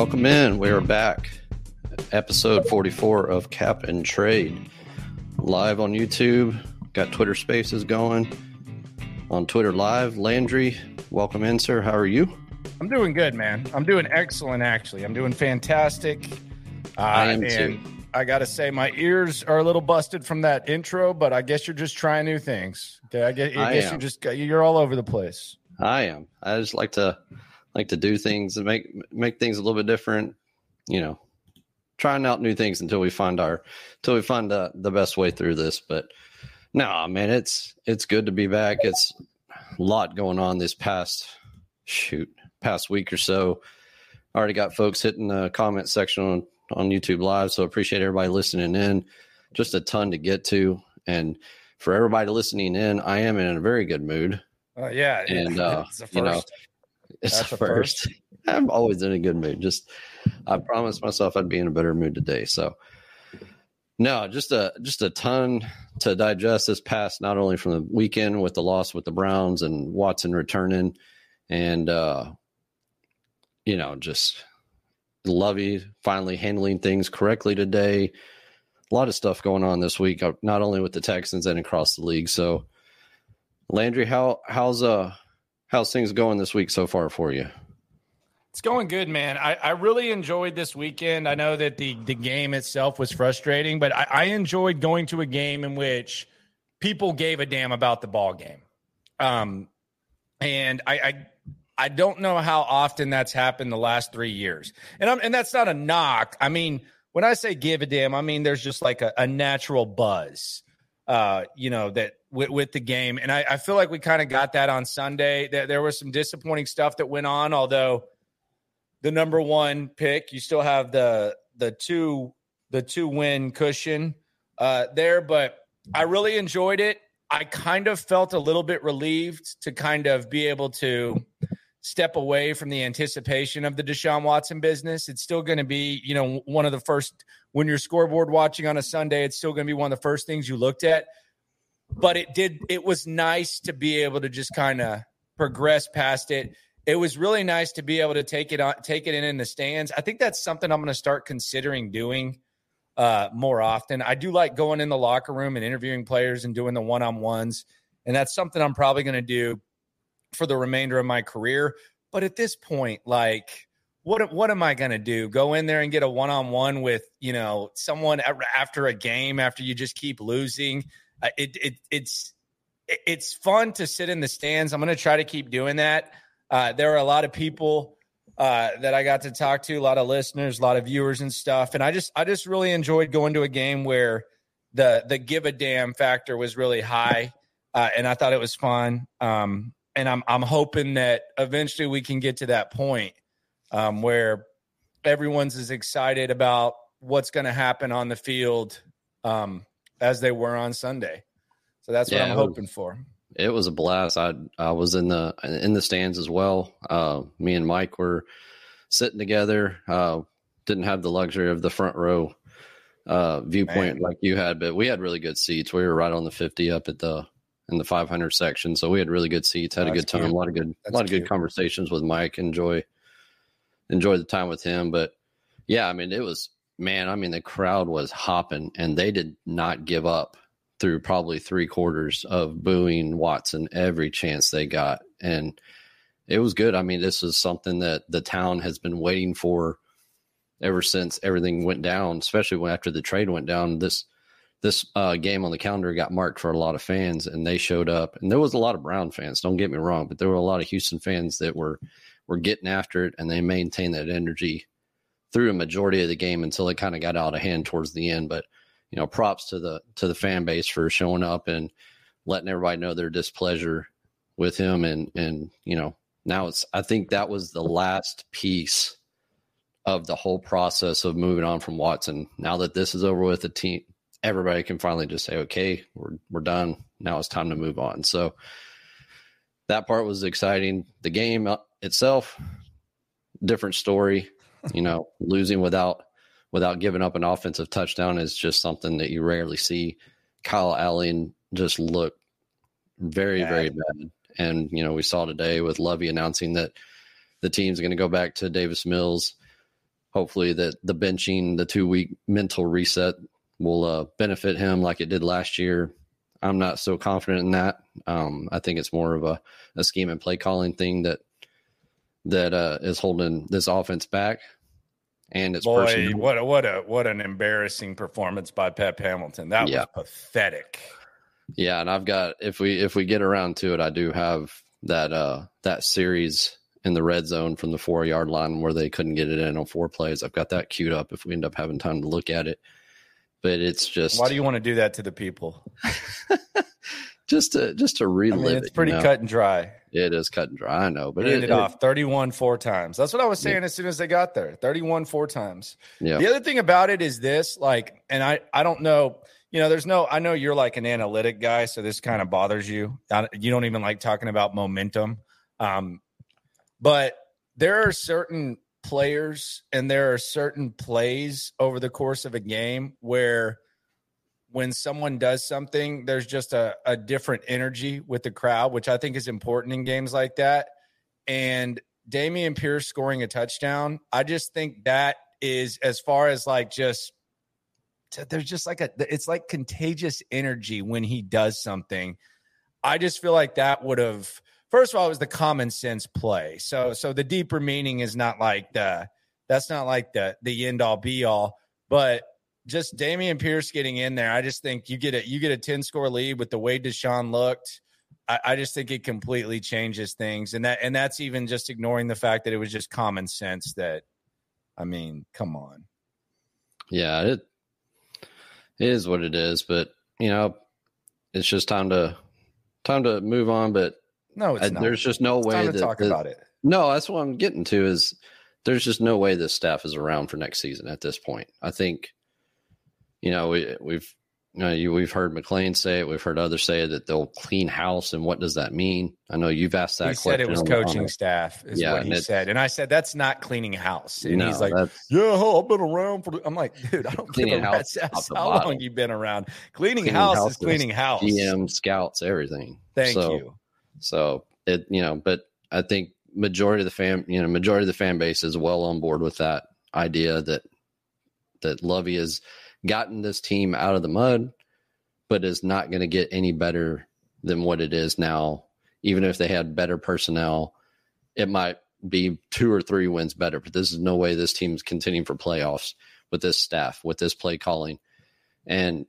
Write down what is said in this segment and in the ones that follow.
Welcome in. We are back. Episode 44 of Cap and Trade. Live on YouTube. Got Twitter spaces going. On Twitter Live, Landry, welcome in, sir. How are you? I'm doing good, man. I'm doing excellent, actually. I'm doing fantastic. Uh, I am and too. I got to say, my ears are a little busted from that intro, but I guess you're just trying new things. Okay, I guess, I I guess you're just you're all over the place. I am. I just like to like to do things and make make things a little bit different. You know, trying out new things until we find our until we find uh, the best way through this. But no, man, it's it's good to be back. It's a lot going on this past shoot past week or so. Already got folks hitting the comment section on on YouTube Live, so appreciate everybody listening in. Just a ton to get to, and for everybody listening in, I am in a very good mood. Uh, yeah, And, uh, it's the you know. It's That's the a first. I'm always in a good mood. Just I promised myself I'd be in a better mood today. So no, just a just a ton to digest this past not only from the weekend with the loss with the Browns and Watson returning and uh you know, just Lovie finally handling things correctly today. A lot of stuff going on this week, uh, not only with the Texans and across the league. So Landry, how how's uh how's things going this week so far for you? It's going good, man. I, I really enjoyed this weekend. I know that the the game itself was frustrating, but I, I enjoyed going to a game in which people gave a damn about the ball game. Um, and I, I I don't know how often that's happened the last three years. And I'm and that's not a knock. I mean, when I say give a damn, I mean there's just like a, a natural buzz, uh, you know, that with, with the game. And I, I feel like we kind of got that on Sunday. There, there was some disappointing stuff that went on, although the number one pick, you still have the the two the two win cushion uh, there, but I really enjoyed it. I kind of felt a little bit relieved to kind of be able to step away from the anticipation of the Deshaun Watson business. It's still going to be, you know, one of the first when you're scoreboard watching on a Sunday, it's still going to be one of the first things you looked at. But it did it was nice to be able to just kind of progress past it. It was really nice to be able to take it on take it in in the stands. I think that's something I'm going to start considering doing uh, more often. I do like going in the locker room and interviewing players and doing the one on ones, and that's something I'm probably going to do for the remainder of my career. But at this point, like, what what am I going to do? Go in there and get a one on one with you know someone after a game after you just keep losing? It it it's it- it's fun to sit in the stands. I'm going to try to keep doing that. Uh, there are a lot of people uh, that I got to talk to, a lot of listeners, a lot of viewers and stuff, and I just I just really enjoyed going to a game where the the give a damn factor was really high, uh, and I thought it was fun. Um, and I'm I'm hoping that eventually we can get to that point um, where everyone's as excited about what's going to happen on the field um, as they were on Sunday. So that's what Yeah, I'm it was- hoping for. It was a blast. I I was in the in the stands as well. Uh, me and Mike were sitting together. Uh, didn't have the luxury of the front row uh, viewpoint Man. like you had, but we had really good seats. We were right on the fifty up at the in the five hundred section, so we had really good seats. Had a good time. cute. A lot of good That's a lot of good conversations with Mike. Enjoy enjoy the time with him. But yeah, I mean, it was man. I mean, the crowd was hopping, and they did not give up through probably three quarters of booing Watson every chance they got. And it was good. I mean, this is something that the town has been waiting for ever since everything went down, especially when after the trade went down. This this uh, game on the calendar got marked for a lot of fans, and they showed up. And there was a lot of Brown fans. Don't get me wrong, but there were a lot of Houston fans that were were getting after it, and they maintained that energy through a majority of the game until it kind of got out of hand towards the end. But you know, props to the to the fan base for showing up and letting everybody know their displeasure with him. And and you know, now it's I think that was the last piece of the whole process of moving on from Watson. Now that this is over with, the team, everybody can finally just say, okay, we're we're done. Now it's time to move on. So that part was exciting. The game uh, itself, different story. You know, losing without without giving up an offensive touchdown is just something that you rarely see. Kyle Allen just looked very, Bad. very bad. And, you know, we saw today with Lovie announcing that the team's going to go back to Davis Mills. hopefully that the benching, the two week mental reset will uh, benefit him like it did last year. I'm not so confident in that. Um, I think it's more of a, a scheme and play calling thing that that uh, is holding this offense back. And it's boy, personal. what a, what a what an embarrassing performance by Pep Hamilton. That Yeah. was pathetic. Yeah, and I've got if we if we get around to it, I do have that uh that series in the red zone from the four yard line where they couldn't get it in on four plays. I've got that queued up if we end up having time to look at it. But it's just Why do you want to do that to the people? just to just to I relive mean, it's it, pretty you know? cut and dry. It is cut and dry, I know, but it, ended it- off 31 four times. That's what I was saying as soon as they got there. 31 four times. yeah, The other thing about it is this, like, and I I don't know, you know, there's no I know you're like an analytic guy, so this kind of bothers you. You don't even like talking about momentum. Um, but there are certain players and there are certain plays over the course of a game where when someone does something, there's just a, a different energy with the crowd, which I think is important in games like that. And Dameon Pierce scoring a touchdown, I just think that is as far as like just there's just like a it's like contagious energy when he does something. I just feel like that would have first of all it was the common sense play. So so the deeper meaning is not like the that's not like the the end all be all, but just Dameon Pierce getting in there, I just think you get a you get a 10 score lead with the way Deshaun looked. I, I just think it completely changes things. And that and that's even just ignoring the fact that it was just common sense that I mean, come on. yeah, it it is what it is. But you know, it's just time to time to move on. But No, it's I- there's just no It's way to that talk that- about it. No, that's what I'm getting to is there's just no way this staff is around for next season at this point. I think, you know, we we've you know, you, we've heard McClain say it, we've heard others say that they'll clean house, and what does that mean? I know you've asked that He question. said it was on the- on coaching staff, is Yeah, what he said. And I said, that's not cleaning house. And No, he's like, Yeah, I've been around for. I'm like, dude, I don't give a house rat's ass how bottom. long you've been around. Cleaning, Cleaning house, house is cleaning house. GM scouts everything. Thank So- you. So it, you know, but I think majority of the fan, you know, majority of the fan base is well on board with that idea that that Lovie has gotten this team out of the mud, but is not going to get any better than what it is now. Even if they had better personnel, it might be two or three wins better. But this is no way this team's continuing for playoffs with this staff, with this play calling, and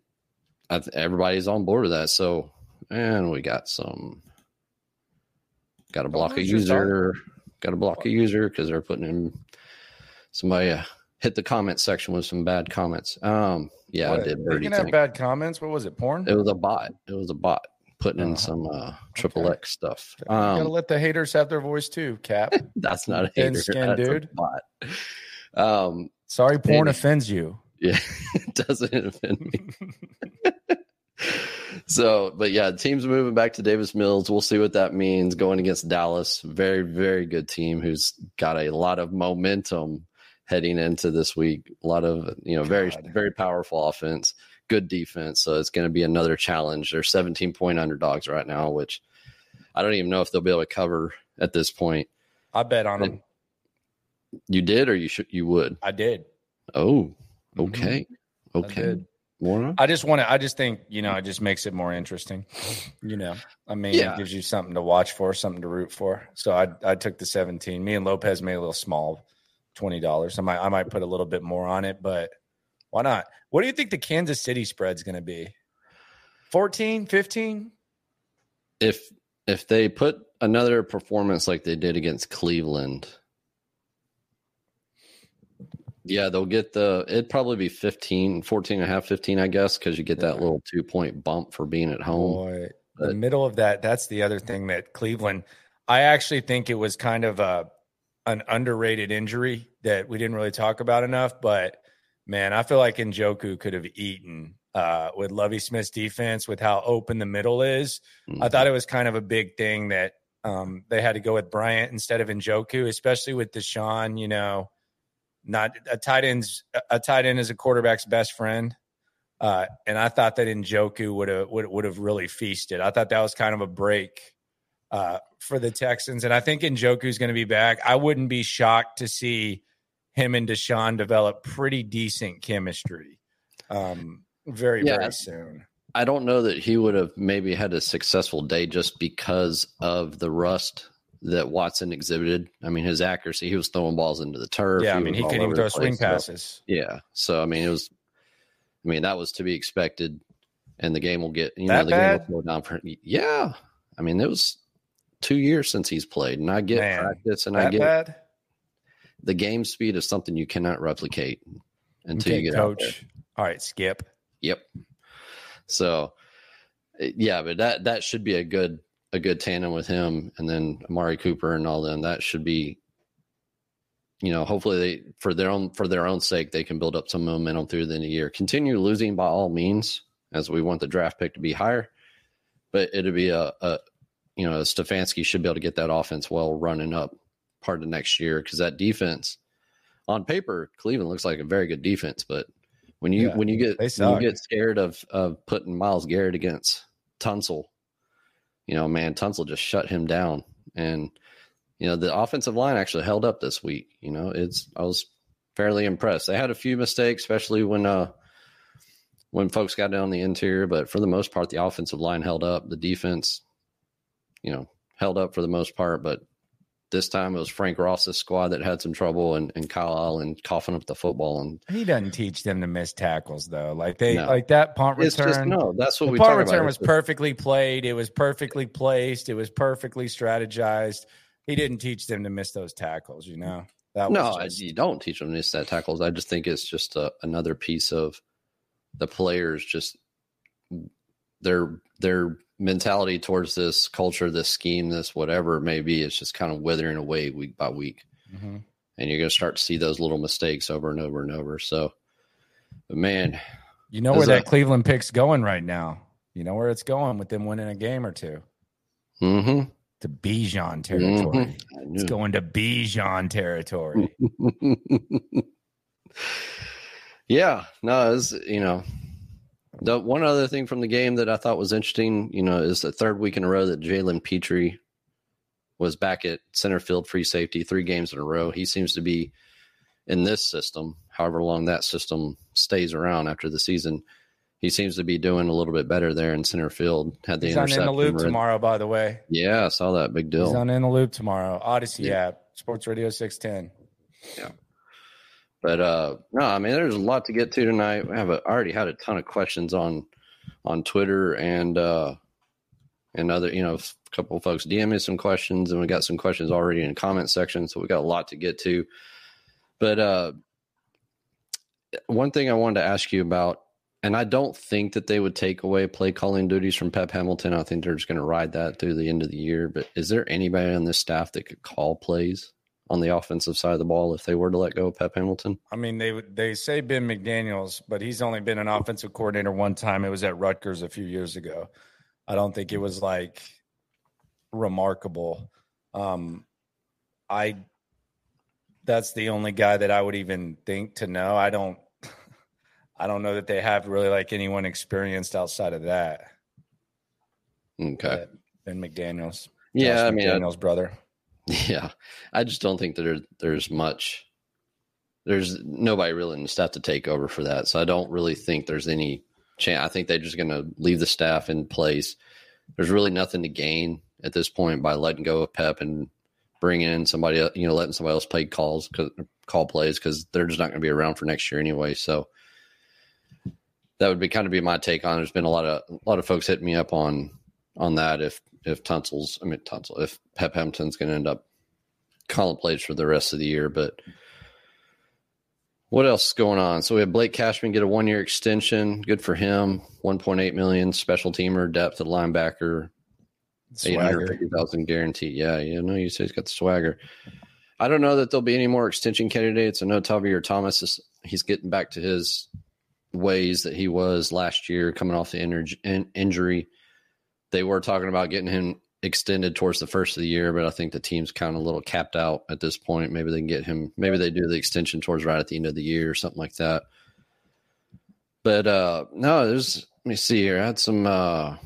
everybody's on board with that. So, and we got some got to block a lose your start. user got to block a user because they're putting in somebody uh, hit the comment section with some bad comments um yeah i did You can have bad comments. What was it? Porn? it was a bot it was a bot putting in Oh, some uh triple okay. x stuff you gotta um let the haters have their voice too, Cap. that's not a hater skin, that's a dude. bot um Sorry, porn Maybe. offends you. yeah it doesn't offend me so but yeah team's moving back to davis mills we'll see what that means going against dallas very very good team who's got a lot of momentum heading into this week a lot of you know very God. very powerful offense good defense so it's going to be another challenge they're 17 point underdogs right now which i don't even know if they'll be able to cover at this point I bet on them. you did or you should you would I did. oh mm-hmm. okay I okay. More? I just want to. I just think you know, it just makes it more interesting. You know, I mean, Yeah. it gives you something to watch for, something to root for. So I I took the seventeen. Me and Lopez made a little small, twenty dollars. I might I might put a little bit more on it, but why not? What do you think the Kansas City spread's going to be? 14, 15? if if they put another performance like they did against Cleveland, yeah, they'll get the it'd probably be 15, 14 and a half, 15, I guess, because you get that Yeah. little two point bump for being at home. Boy, the middle of that. That's the other thing that Cleveland. I actually think it was kind of a an underrated injury that we didn't really talk about enough. But man, I feel like Njoku could have eaten uh, with Lovie Smith's defense, with how open the middle is. I thought it was kind of a big thing that um, they had to go with Bryant instead of Njoku, especially with Deshaun. You know, not a tight end's a tight end is a quarterback's best friend. Uh, and I thought that Njoku would have would, would have really feasted. I thought that was kind of a break uh, for the Texans, and I think Njoku's going to be back. I wouldn't be shocked to see him and Deshaun develop pretty decent chemistry um, very, yeah. very soon. I don't know that he would have maybe had a successful day just because of the rust that Watson exhibited. I mean, his accuracy, he was throwing balls into the turf. Yeah, I mean, he, he couldn't even throw swing passes. So, yeah. So, I mean, it was, I mean, that was to be expected. And the game will get, you that know, the bad? game will slow down for, yeah. I mean, it was two years since he's played, and I get Man, practice and I get bad? the game speed is something you cannot replicate until okay, you get coach. out there. All right, skip. Yep. So, eh, yeah, but that that should be a good a good tandem with him, and then Amari Cooper and all them. That should be, you know, hopefully they for their own for their own sake they can build up some momentum through the end of the year. Continue losing by all means, as we want the draft pick to be higher, but it'll be a, a you know Stefanski should be able to get that offense well running up part of next year because that defense on paper Cleveland looks like a very good defense, but when you yeah, when you get when you get scared of of putting Myles Garrett against Tunsil, you know, man, Tunsil just shut him down, and you know the offensive line actually held up this week. You know, it's I was fairly impressed. They had a few mistakes, especially when uh when folks got down the interior, but for the most part, the offensive line held up. The defense, you know, held up for the most part, but this time it was Frank Ross's squad that had some trouble and, and Kyle Allen coughing up the football. And he doesn't teach them to miss tackles though. Like they no. like that punt return. Just, no, that's what the we punt return about. was perfectly played. It was perfectly placed. It was perfectly strategized. He didn't teach them to miss those tackles. You know. That no, just, you don't teach them to miss that tackles. I just think it's just a, another piece of the players just their their mentality towards this culture, this scheme, this whatever it may be, it's just kind of withering away week by week. Mm-hmm. And you're going to start to see those little mistakes over and over and over. So, man, you know where that Cleveland pick's going right now. You know where it's going with them winning a game or 2 mm-hmm. To Bijan territory. Mm-hmm. It's going to Bijan territory. yeah, no, it's you know the one other thing from the game that I thought was interesting, you know, is the third week in a row that Jalen Pitre was back at center field free safety three games in a row. He seems to be in this system, however long that system stays around after the season. He seems to be doing a little bit better there in center field. Had the He's interception. on in the loop tomorrow, by the way. Yeah, I saw that big deal. He's on in the loop tomorrow. Odyssey yeah. app, Sports Radio six ten. Yeah. But uh, no, I mean, there's a lot to get to tonight. We have already had a ton of questions on on Twitter and uh, and other, you know, a couple of folks DM me some questions, and we got some questions already in the comment section. So we got a lot to get to. But uh, one thing I wanted to ask you about, and I don't think that they would take away play calling duties from Pep Hamilton. I think they're just going to ride that through the end of the year. But is there anybody on this staff that could call plays? On the offensive side of the ball if they were to let go of Pep Hamilton? I mean, they they say Ben McDaniel's, but he's only been an offensive coordinator one time. It was at Rutgers a few years ago. I don't think it was like remarkable. Um, I that's the only guy that I would even think to know. I don't I don't know that they have really like anyone experienced outside of that. Okay. Ben McDaniel's. Yeah, Josh I mean, McDaniel's brother. Yeah, I just don't think that there, there's much. There's nobody really in the staff to take over for that, so I don't really think there's any chance. I think they're just going to leave the staff in place. There's really nothing to gain at this point by letting go of Pep and bringing in somebody, you know, letting somebody else play calls, call plays because they're just not going to be around for next year anyway. So that would be kind of be my take on. There's been a lot of a lot of folks hitting me up on on that if if Tunsil's, I mean Tunsil, if Pep Hamilton's going to end up calling plays for the rest of the year. But what else is going on? So we have Blake Cashman get a one year extension. Good for him. 1.8 million special teamer, depth at linebacker, 850,000 guarantee. Yeah, you know, you say he's got the swagger. I don't know that there'll be any more extension candidates. I know Tavierre Thomas is he's getting back to his ways that he was last year, coming off the in- injury they were talking about getting him extended towards the first of the year, but I think the team's kind of a little capped out at this point. Maybe they can get him. Maybe they do the extension towards right at the end of the year or something like that. But uh no, there's. Let me see here. I had some. uh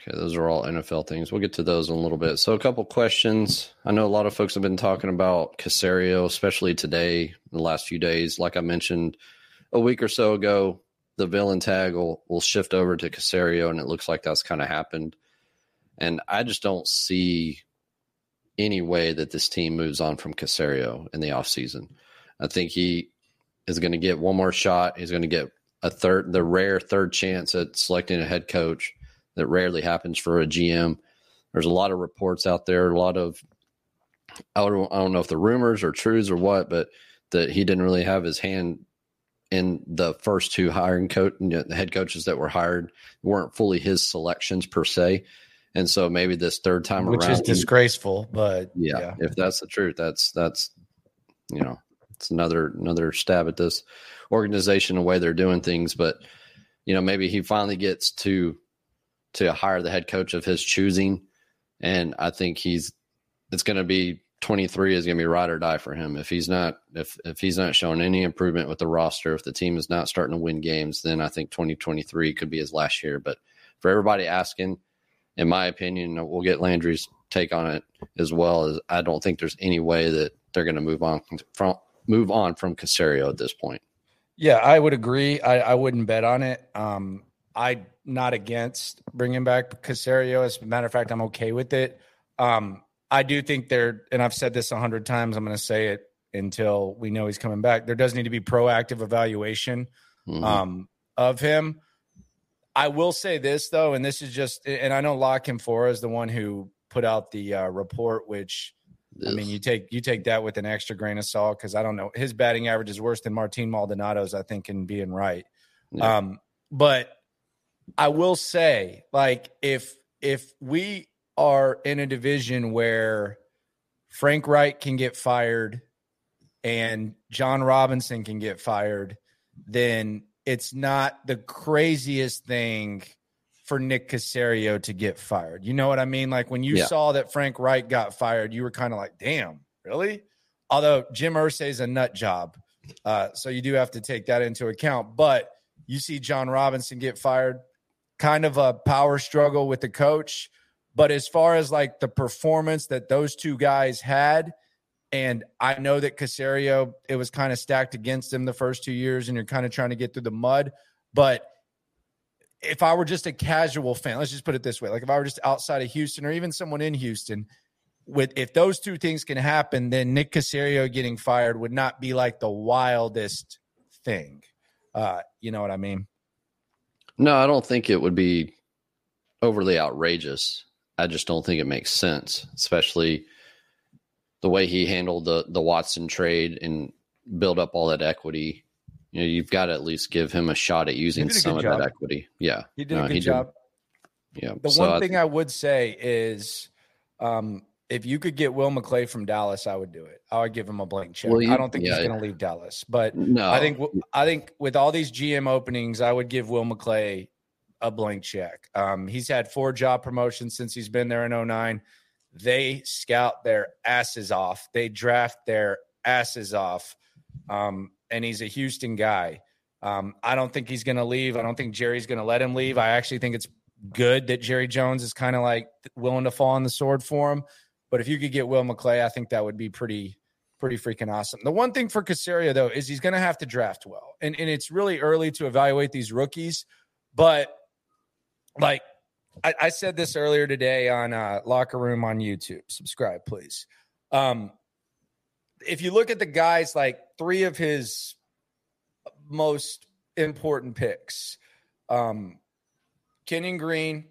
Okay, those are all NFL things. We'll get to those in a little bit. So, a couple questions. I know a lot of folks have been talking about Caserio, especially today, the last few days. Like I mentioned a week or so ago, the villain tag will, will shift over to Caserio, and it looks like that's kind of happened. And I just don't see any way that this team moves on from Caserio in the offseason. I think he is going to get one more shot. He's going to get a third, the rare third chance at selecting a head coach that rarely happens for a GM. There's a lot of reports out there, a lot of I don't, I don't know if the rumors are truths or what, but that he didn't really have his hand in the first two hiring coach, you know, the head coaches that were hired weren't fully his selections per se. And so maybe this third time Which around, which is disgraceful, but yeah, yeah. if that's the truth, that's that's you know, it's another another stab at this organization the way they're doing things. But you know, maybe he finally gets to to hire the head coach of his choosing, and I think he's it's going to be 23 is going to be ride or die for him. If he's not if if he's not showing any improvement with the roster, if the team is not starting to win games, then I think 2023 could be his last year. But for everybody asking, in my opinion, we'll get Landry's take on it as well. As I don't think there's any way that they're going to move on from move on from Caserio at this point. Yeah, I would agree. I, I wouldn't bet on it. Um, I'm not against bringing back Caserio. As a matter of fact, I'm okay with it. Um, I do think there, and I've said this a hundred times. I'm going to say it until we know he's coming back. There does need to be proactive evaluation Mhm. um, of him. I will say this though, and this is just, and I know La Canfora is the one who put out the uh, report, which I mean, you take you take that with an extra grain of salt because I don't know his batting average is worse than Martin Maldonado's. I think in being right, Yeah. um, but I will say, like, if if we are in a division where Frank Reich can get fired and Jon Robinson can get fired, then it's not the craziest thing for Nick Caserio to get fired. You know what I mean? Like when you Yeah. saw that Frank Reich got fired, you were kind of like, damn, really? Although Jim Irsay is a nut job. Uh, so you do have to take that into account. But you see Jon Robinson get fired, kind of a power struggle with the coach. But as far as like the performance that those two guys had, and I know that Caserio, it was kind of stacked against him the first two years, and you're kind of trying to get through the mud. But if I were just a casual fan, let's just put it this way: like if I were just outside of Houston or even someone in Houston, with if those two things can happen, then Nick Caserio getting fired would not be like the wildest thing. Uh, you know what I mean? No, I don't think it would be overly outrageous. I just don't think it makes sense, especially the way he handled the the Watson trade and build up all that equity. You know, you've got to at least give him a shot at using some of job. that equity. Yeah, He did No, a good he did. job. yeah. The So one I thing I would say is, um, if you could get Will McClay from Dallas, I would do it. I would give him a blank check. You- I don't think yeah. he's going to leave Dallas, but no, I think I think with all these GM openings, I would give Will McClay a blank check. Um, he's had four job promotions since he's been there in 09. They scout their asses off. They draft their asses off. Um, and he's a Houston guy. Um, I don't think he's going to leave. I don't think Jerry's going to let him leave. I actually think it's good that Jerry Jones is kind of like willing to fall on the sword for him. But if you could get Will McClay, I think that would be pretty pretty freaking awesome. The one thing for Caserio though is he's going to have to draft well, and and it's really early to evaluate these rookies. But like I, I said this earlier today on uh, Locker Room on YouTube. Subscribe, please. Um, if you look at the guys, like three of his most important picks, um, Kenyon Green,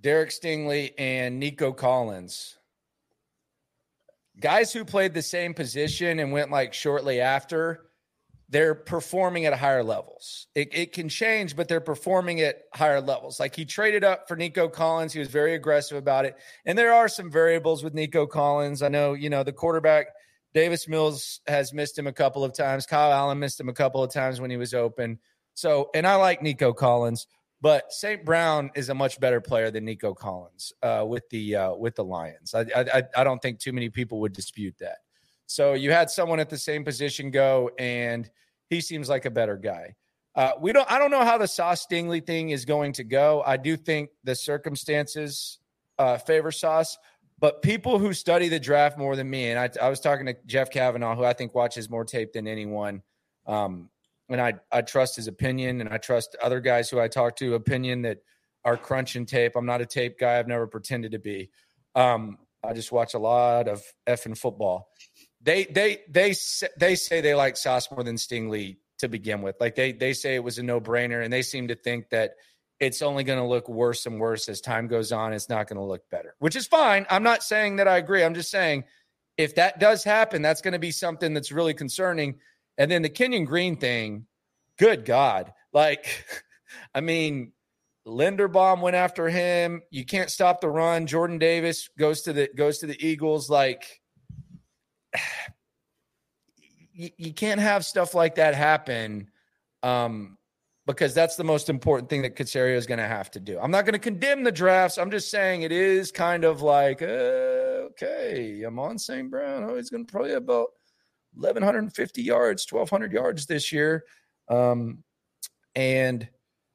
Derek Stingley, and Nico Collins guys who played the same position and went like shortly after, they're performing at higher levels. It, it can change, but they're performing at higher levels. Like he traded up for Nico Collins. He was very aggressive about it. And there are some variables with Nico Collins. I know, you know, the quarterback, Davis Mills has missed him a couple of times. Kyle Allen missed him a couple of times when he was open. So, and I like Nico Collins, but St. Brown is a much better player than Nico Collins uh, with the uh, with the Lions. I, I I don't think too many people would dispute that. So you had someone at the same position go, and he seems like a better guy. Uh, we don't. I don't know how the Sauce Stingley thing is going to go. I do think the circumstances uh, favor Sauce, but people who study the draft more than me, and I, I was talking to Jeff Kavanaugh, who I think watches more tape than anyone, um, and I I trust his opinion, and I trust other guys who I talk to opinion that are crunching tape. I'm not a tape guy. I've never pretended to be. Um, I just watch a lot of effing football. They they they they say they like Sauce more than Stingley to begin with. Like they they say it was a no brainer, and they seem to think that it's only going to look worse and worse as time goes on. It's not going to look better, which is fine. I'm not saying that I agree. I'm just saying if that does happen, that's going to be something that's really concerning. And then the Kenyon Green thing, good God. Like, I mean, Linderbaum went after him. You can't stop the run. Jordan Davis goes to the goes to the Eagles. Like you, you can't have stuff like that happen um, because that's the most important thing that Caserio is going to have to do. I'm not going to condemn the drafts. I'm just saying it is kind of like, uh, okay, I'm on St. Brown. Oh, he's going to probably about 1,150 yards, 1,200 yards this year. Um, and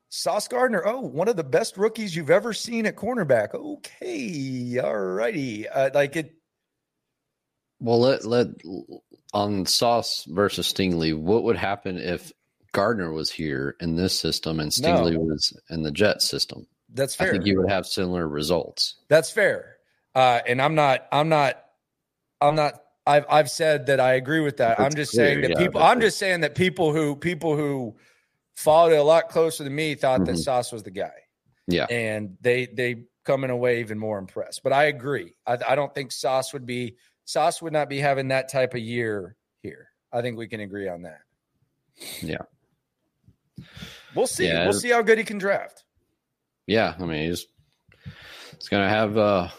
Sauce Gardner, oh, one of the best rookies you've ever seen at cornerback. Okay, all righty. Uh, like it. Well, let let on Sauce versus Stingley, what would happen if Gardner was here in this system and Stingley no. was in the Jet system? That's fair. I think you would have similar results. That's fair. Uh, and I'm not. I'm not. I'm not. I've I've said that I agree with that. I'm just clear, saying that yeah, people. I'm just saying that people who people who followed it a lot closer than me thought mm-hmm. that Sauce was the guy. Yeah, and they they coming away even more impressed. But I agree. I, I don't think Sauce would be Sauce would not be having that type of year here. I think we can agree on that. Yeah. We'll see. Yeah, we'll see how good he can draft. Yeah, I mean he's he's gonna have uh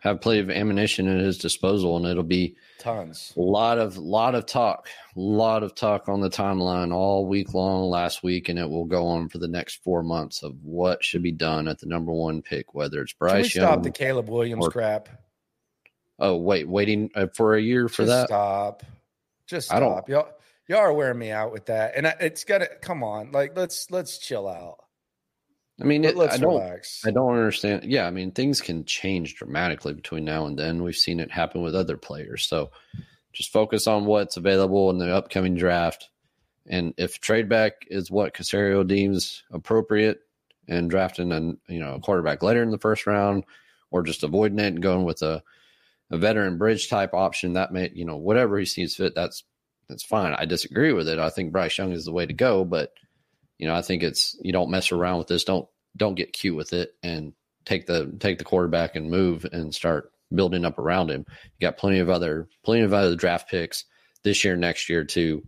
have plenty of ammunition at his disposal and it'll be tons. A lot of lot of talk. A lot of talk on the timeline all week long last week and it will go on for the next four months of what should be done at the number one pick, whether it's Bryce. Can we stop the Caleb Williams or, crap? Oh wait, waiting uh, for a year for Just that? Stop. Just stop. I don't, y'all, y'all are wearing me out with that, and I, it's gotta come on. Like let's let's chill out. I mean, it, let's I don't. Relax. I don't understand. Yeah, I mean, things can change dramatically between now and then. We've seen it happen with other players. So, just focus on what's available in the upcoming draft. And if trade back is what Caserio deems appropriate, and drafting a you know a quarterback later in the first round, or just avoiding it and going with a a veteran bridge type option that may you know whatever he sees fit that's that's fine. I disagree with it. I think bryce young is the way to go but you know i think it's you don't mess around with this. Don't don't get cute with it and take the take the quarterback and move and start building up around him. You got plenty of other plenty of other draft picks this year next year to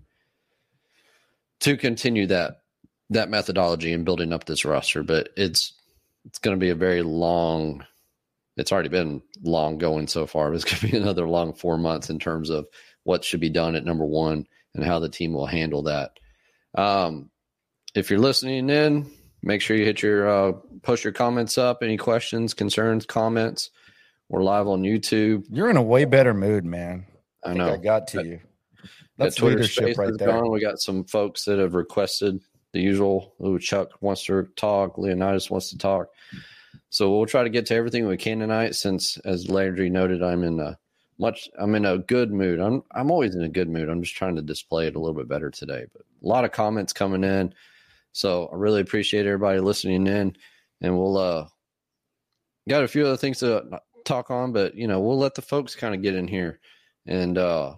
to continue that that methodology and building up this roster but it's it's going to be a very long it's already been long going so far. It's going to be another long four months in terms of what should be done at number one and how the team will handle that. Um, if you're listening in, make sure you hit your uh, post your comments up. Any questions, concerns, comments? We're live on YouTube. You're in a way better mood, man. I, I know. I got to you. That's leadership right there. Gone. We got some folks that have requested the usual. Ooh, Chuck wants to talk. Leonidas wants to talk. So we'll try to get to everything we can tonight. Since, as Landry noted, I'm in a much. I'm in a good mood. I'm I'm always in a good mood. I'm just trying to display it a little bit better today. But a lot of comments coming in, so I really appreciate everybody listening in, and we'll uh got a few other things to talk on, but you know we'll let the folks kind of get in here, and uh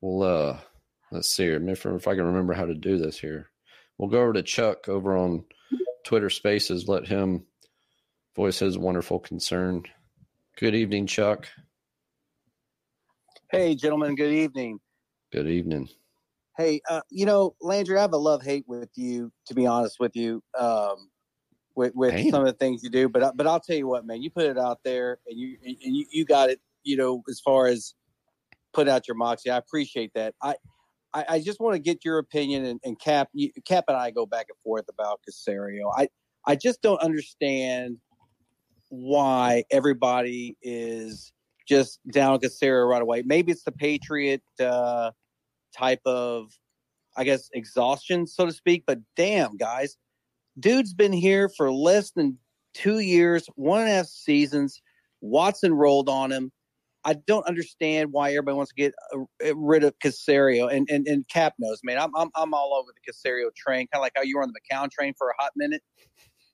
we'll uh let's see here if, if I can remember how to do this here. We'll go over to Chuck over on Twitter Spaces. Let him voice has wonderful concern. Good evening, Chuck. Hey, gentlemen. Good evening. Good evening. Hey, uh, you know, Landry, I have a love hate with you. To be honest with you, um, with, with some of the things you do, but but I'll tell you what, man, you put it out there, and you and you, you got it. You know, as far as put out your moxie, I appreciate that. I I, I just want to get your opinion, and, and Cap, you, Cap and I go back and forth about Caserio. I I just don't understand why everybody is just down with Caserio right away. Maybe it's the Patriot uh, type of I guess, exhaustion, so to speak. But damn, guys, dude's been here for less than two years, one and a half seasons. Watson rolled on him. I don't understand why everybody wants to get uh, rid of Caserio and, and and Cap knows, man. I'm I'm I'm all over the Caserio train, kind of like how you were on the McCown train for a hot minute.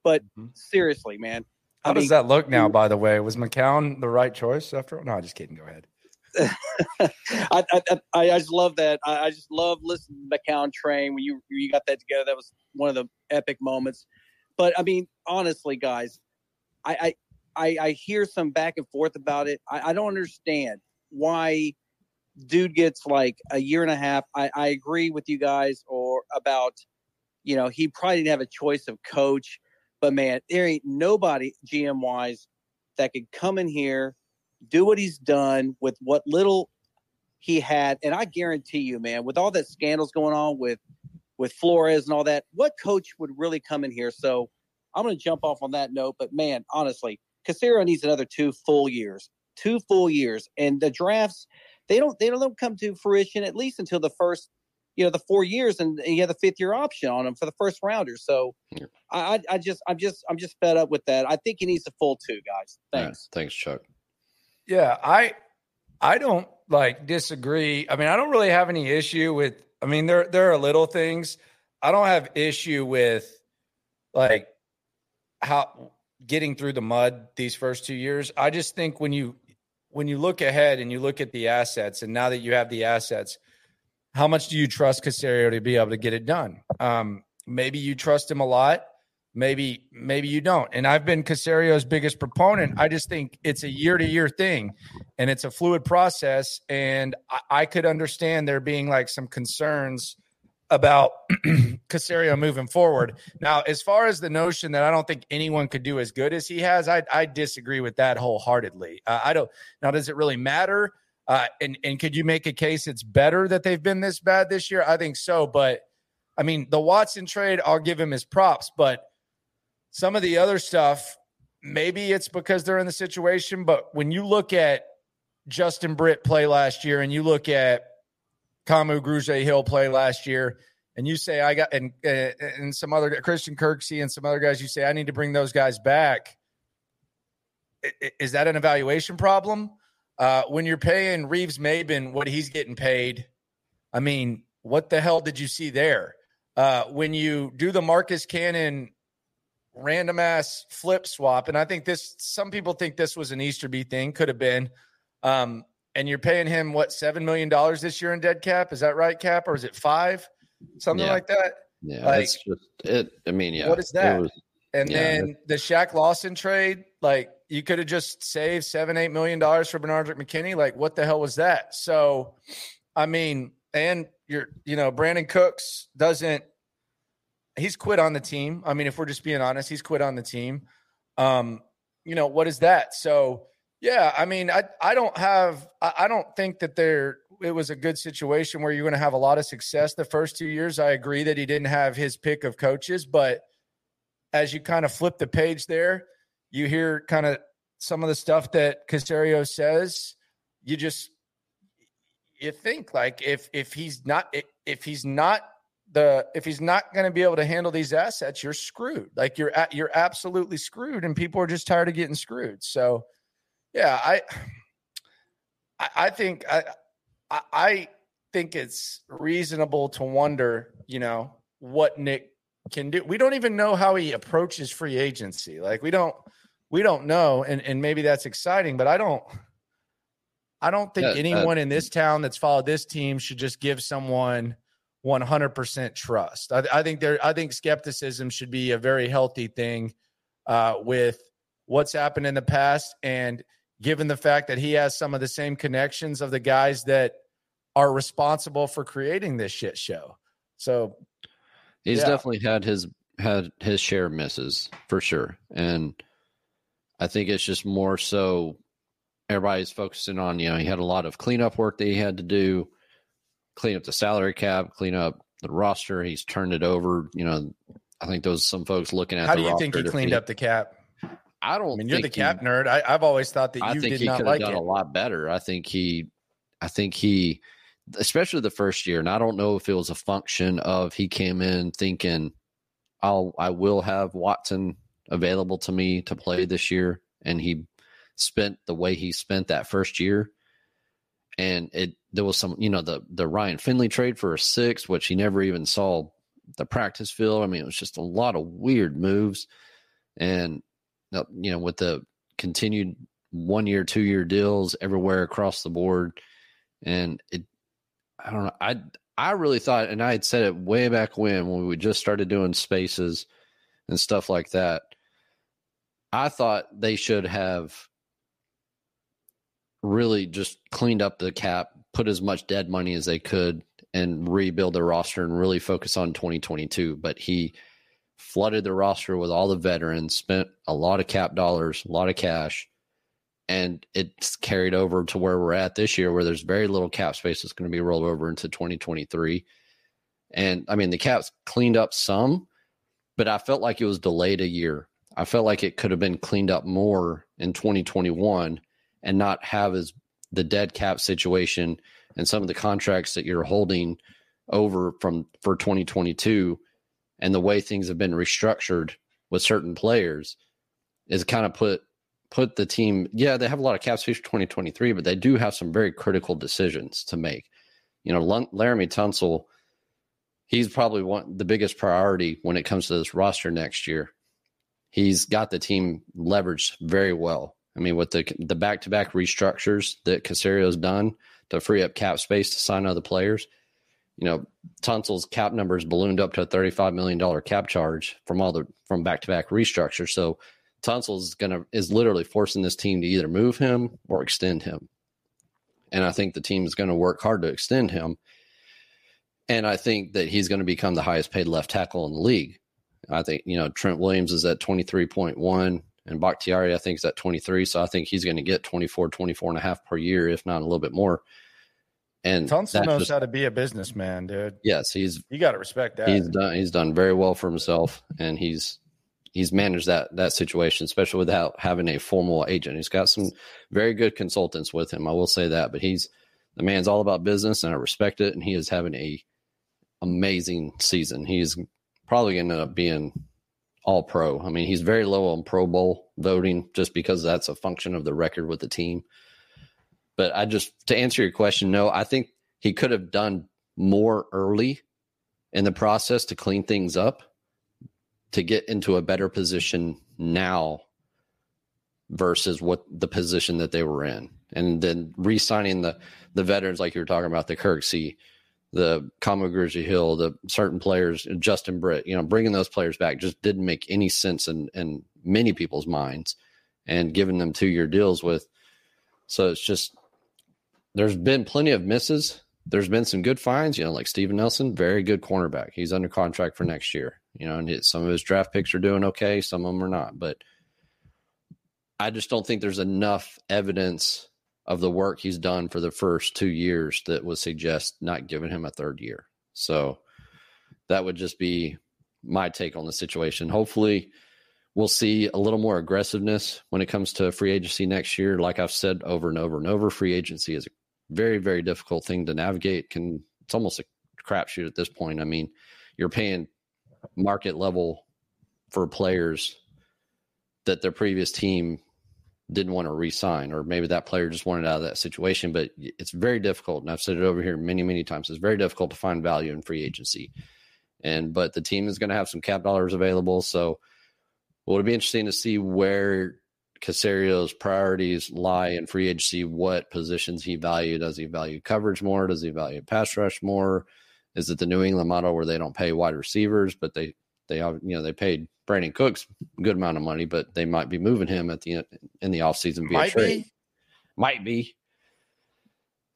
But mm-hmm. seriously, man, how I does mean, that look now? By the way, was McCown the right choice after? all? No, I just kidding. Go ahead. I, I, I just love that. I, I, just love listening to McCown train when you you got that together. That was one of the epic moments. But I mean, honestly, guys, I I, I, I hear some back and forth about it. I, I don't understand why dude gets like a year and a half. I, I agree with you guys or about you know he probably didn't have a choice of coach, but man, there ain't nobody GM wise that could come in here do what he's done with what little he had. And I guarantee you, man, with all that scandals going on with with Flores and all that, what coach would really come in here? So I'm going to jump off on that note. But man, honestly, Caserio needs another two full years, two full years, and the drafts they don't they don't come to fruition at least until the first you know the four years and you have the fifth year option on him for the first rounder so yeah. I, I just i'm just i'm just fed up with that i think he needs a full two guys thanks yeah, thanks chuck yeah, I I don't like disagree. I mean, I don't really have any issue with I mean, there there are little things. I don't have issue with like how getting through the mud these first two years. I just think when you when you look ahead and you look at the assets, and now that you have the assets, how much do you trust Caserio to be able to get it done? Um, maybe you trust him a lot maybe maybe you don't. And i've been caserio's biggest proponent. I just think it's a year to year thing and it's a fluid process and I, I, could understand there being like some concerns about caserio moving forward. Now as far as the notion that i don't think anyone could do as good as he has i, I disagree with that wholeheartedly. Uh, i don't now does it really matter uh, and and could you make a case it's better that they've been this bad this year i think so but I mean, the Watson trade, I'll give him his props, but some of the other stuff, maybe it's because they're in the situation, but when you look at Justin Britt play last year and you look at Kamu Grugier Hill play last year, and you say I got and uh, and some other Christian Kirksey and some other guys, you say I need to bring those guys back. Is that an evaluation problem? Uh, when you're paying Reeves-Maybin what he's getting paid, I mean, what the hell did you see there? Uh, when you do the Marcus Cannon random ass flip swap. And I think this, some people think this was an Easterby thing, could have been. Um, and you're paying him what, $7 million this year in dead cap? Is that right, Cap? Or is it five? Something yeah. like that? Yeah. Like, it's just, it, I mean, yeah. What is that? Was, and yeah, then the Shaq Lawson trade, like you could have just saved seven, eight million dollars for Benardrick McKinney. Like, what the hell was that? So, I mean, and you're, you know, Brandin Cooks doesn't he's quit on the team. I mean, if we're just being honest, he's quit on the team. Um, you know, what is that? So yeah, I mean, I I don't have I, I don't think that there it was a good situation where you're going to have a lot of success the first two years. I agree that he didn't have his pick of coaches, but as you kind of flip the page there, you hear kind of some of the stuff that Caserio says. You just you think like if if he's not if he's not the if he's not going to be able to handle these assets, you're screwed. Like you're at, you're absolutely screwed, and people are just tired of getting screwed. So, yeah, I I think I I think it's reasonable to wonder, you know, what Nick can do. We don't even know how he approaches free agency. Like we don't we don't know, and and maybe that's exciting, but I don't. I don't think yeah, anyone uh, in this town that's followed this team should just give someone 100% trust. I, I, think there, I think skepticism should be a very healthy thing uh, with what's happened in the past. And given the fact that he has some of the same connections of the guys that are responsible for creating this shit show. So he's yeah. definitely had his, had his share of misses for sure. And I think it's just more so everybody's focusing on, you know, he had a lot of cleanup work that he had to do clean up the salary cap, clean up the roster. He's turned it over. You know, I think those some folks looking at. How do you think he cleaned up the cap? I don't. I mean, you're the cap he, nerd. I, have always thought that you I think did he not like done it. a lot better. I think he, I think he especially the first year. And I don't know if it was a function of he came in thinking, I'll, I will have Watson available to me to play this year. And he spent the way he spent that first year. And it, there was some, you know, the, the Ryan Finley trade for a six, which he never even saw the practice field. I mean, it was just a lot of weird moves. And, uh, you know, with the continued one year, two year deals everywhere across the board. And it, I don't know. I, I really thought, and I had said it way back when, when we just started doing spaces and stuff like that. I thought they should have really just cleaned up the cap, put as much dead money as they could, and rebuild the roster and really focus on 2022. But he flooded the roster with all the veterans, spent a lot of cap dollars, a lot of cash, and it's carried over to where we're at this year, where there's very little cap space that's going to be rolled over into 2023. And I mean, the cap's cleaned up some, but I felt like it was delayed a year. I felt like it could have been cleaned up more in 2021 and not have as the dead cap situation and some of the contracts that you're holding over from for 2022 and the way things have been restructured with certain players is kind of put put the team yeah they have a lot of cap space for 2023 but they do have some very critical decisions to make. You know Laremy Tunsil he's probably one the biggest priority when it comes to this roster next year. He's got the team leveraged very well. I mean with the the back to back restructures that Caserio's done to free up cap space to sign other players you know, Tunsil's cap numbers ballooned up to a $35 million cap charge from all the from back to back restructure. So Tunsil's gonna is literally forcing this team to either move him or extend him. And I think the team is going to work hard to extend him. And I think that he's going to become the highest paid left tackle in the league. I think, you know, Trent Williams is at 23.1 and Bakhtiari, I think, is at 23. So I think he's going to get 24, 24 and a half per year, if not a little bit more. And Tunsil knows just, how to be a businessman, dude. Yes, he's you got to respect that. He's done he's done very well for himself, and he's he's managed that that situation, especially without having a formal agent. He's got some very good consultants with him. I will say that, but he's the man's all about business, and I respect it. And he is having a amazing season. He's probably going to end up being all pro. I mean, he's very low on Pro Bowl voting just because that's a function of the record with the team. But I just to answer your question, no, I think he could have done more early in the process to clean things up to get into a better position now versus what the position that they were in. And then re-signing the the veterans like you were talking about, the Kirksey, the Kamu Hill, the certain players, Justin Britt, you know, bringing those players back just didn't make any sense in, in many people's minds and giving them two year deals with. So it's just there's been plenty of misses. There's been some good finds, you know, like Steven Nelson, very good cornerback. He's under contract for next year. You know, and some of his draft picks are doing okay, some of them are not. But I just don't think there's enough evidence of the work he's done for the first two years that would suggest not giving him a third year. So that would just be my take on the situation. Hopefully, we'll see a little more aggressiveness when it comes to free agency next year. Like I've said over and over and over, free agency is a very, very difficult thing to navigate. Can it's almost a crapshoot at this point. I mean, you're paying market level for players that their previous team didn't want to re-sign, or maybe that player just wanted out of that situation. But it's very difficult, and I've said it over here many, many times. It's very difficult to find value in free agency, and but the team is going to have some cap dollars available, so well, it'll be interesting to see where Caserio's priorities lie in free agency. What positions he value? Does he value coverage more? Does he value pass rush more? Is it the New England model where they don't pay wide receivers, but they they you know they paid Brandin Cooks a good amount of money, but they might be moving him at the in the offseason via might trade. Be. Might be.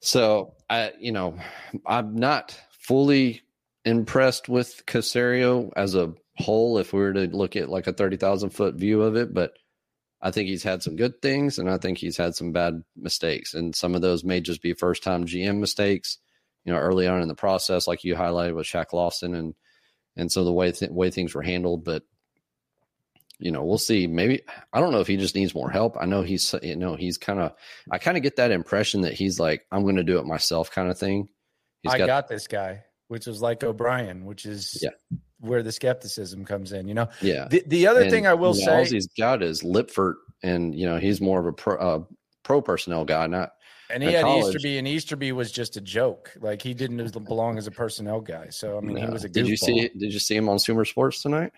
So I you know I'm not fully impressed with Caserio as a whole if we were to look at like a 30,000 foot view of it. But I think he's had some good things and I think he's had some bad mistakes. And some of those may just be first time GM mistakes, you know, early on in the process, like you highlighted with Shaq Lawson and, and so the way, th- way things were handled. But, you know, we'll see. Maybe, I don't know if he just needs more help. I know he's, you know, he's kind of, I kind of get that impression that he's like, I'm going to do it myself kind of thing. I got, got, this guy, which was like O'Brien, which is yeah. where the skepticism comes in. You know, yeah. The, the other and, thing I will you know, say, all he's got is Liipfert, and you know he's more of a pro, uh, pro personnel guy, not. And he had college. Easterby, and Easterby was just a joke. Like he didn't belong as a personnel guy. So I mean, no. he was a. Goofball. Did you see? Did you see him on Sumer Sports tonight?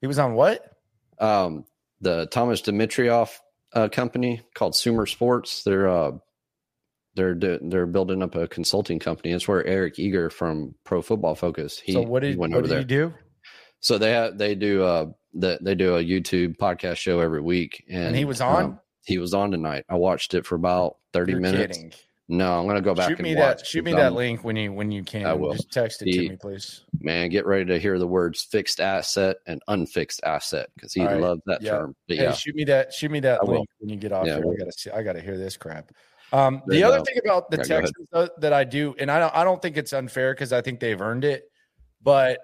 He was on what? Um, the Thomas Dimitroff uh, company called Sumer Sports. They're uh, they're they're building up a consulting company. It's where Eric Eager from Pro Football Focus. He, so what did, he went what over did there. he do? So they have they do uh the, they do a YouTube podcast show every week, and, and he was on. Um, he was on tonight. I watched it for about 30 You're minutes. Kidding. No, I'm gonna go back shoot me that. Shoot me that link when you when you can. I will. Just text it he, to me, please. Man, get ready to hear the words fixed asset and unfixed asset because he right. loved that term. But hey, yeah, shoot me that. Shoot me that I link will. when you get off yeah, here. I gotta see. I gotta hear this crap. Um, the other thing about the yeah, Texans though, that I do, and I don't, I don't think it's unfair because I think they've earned it, but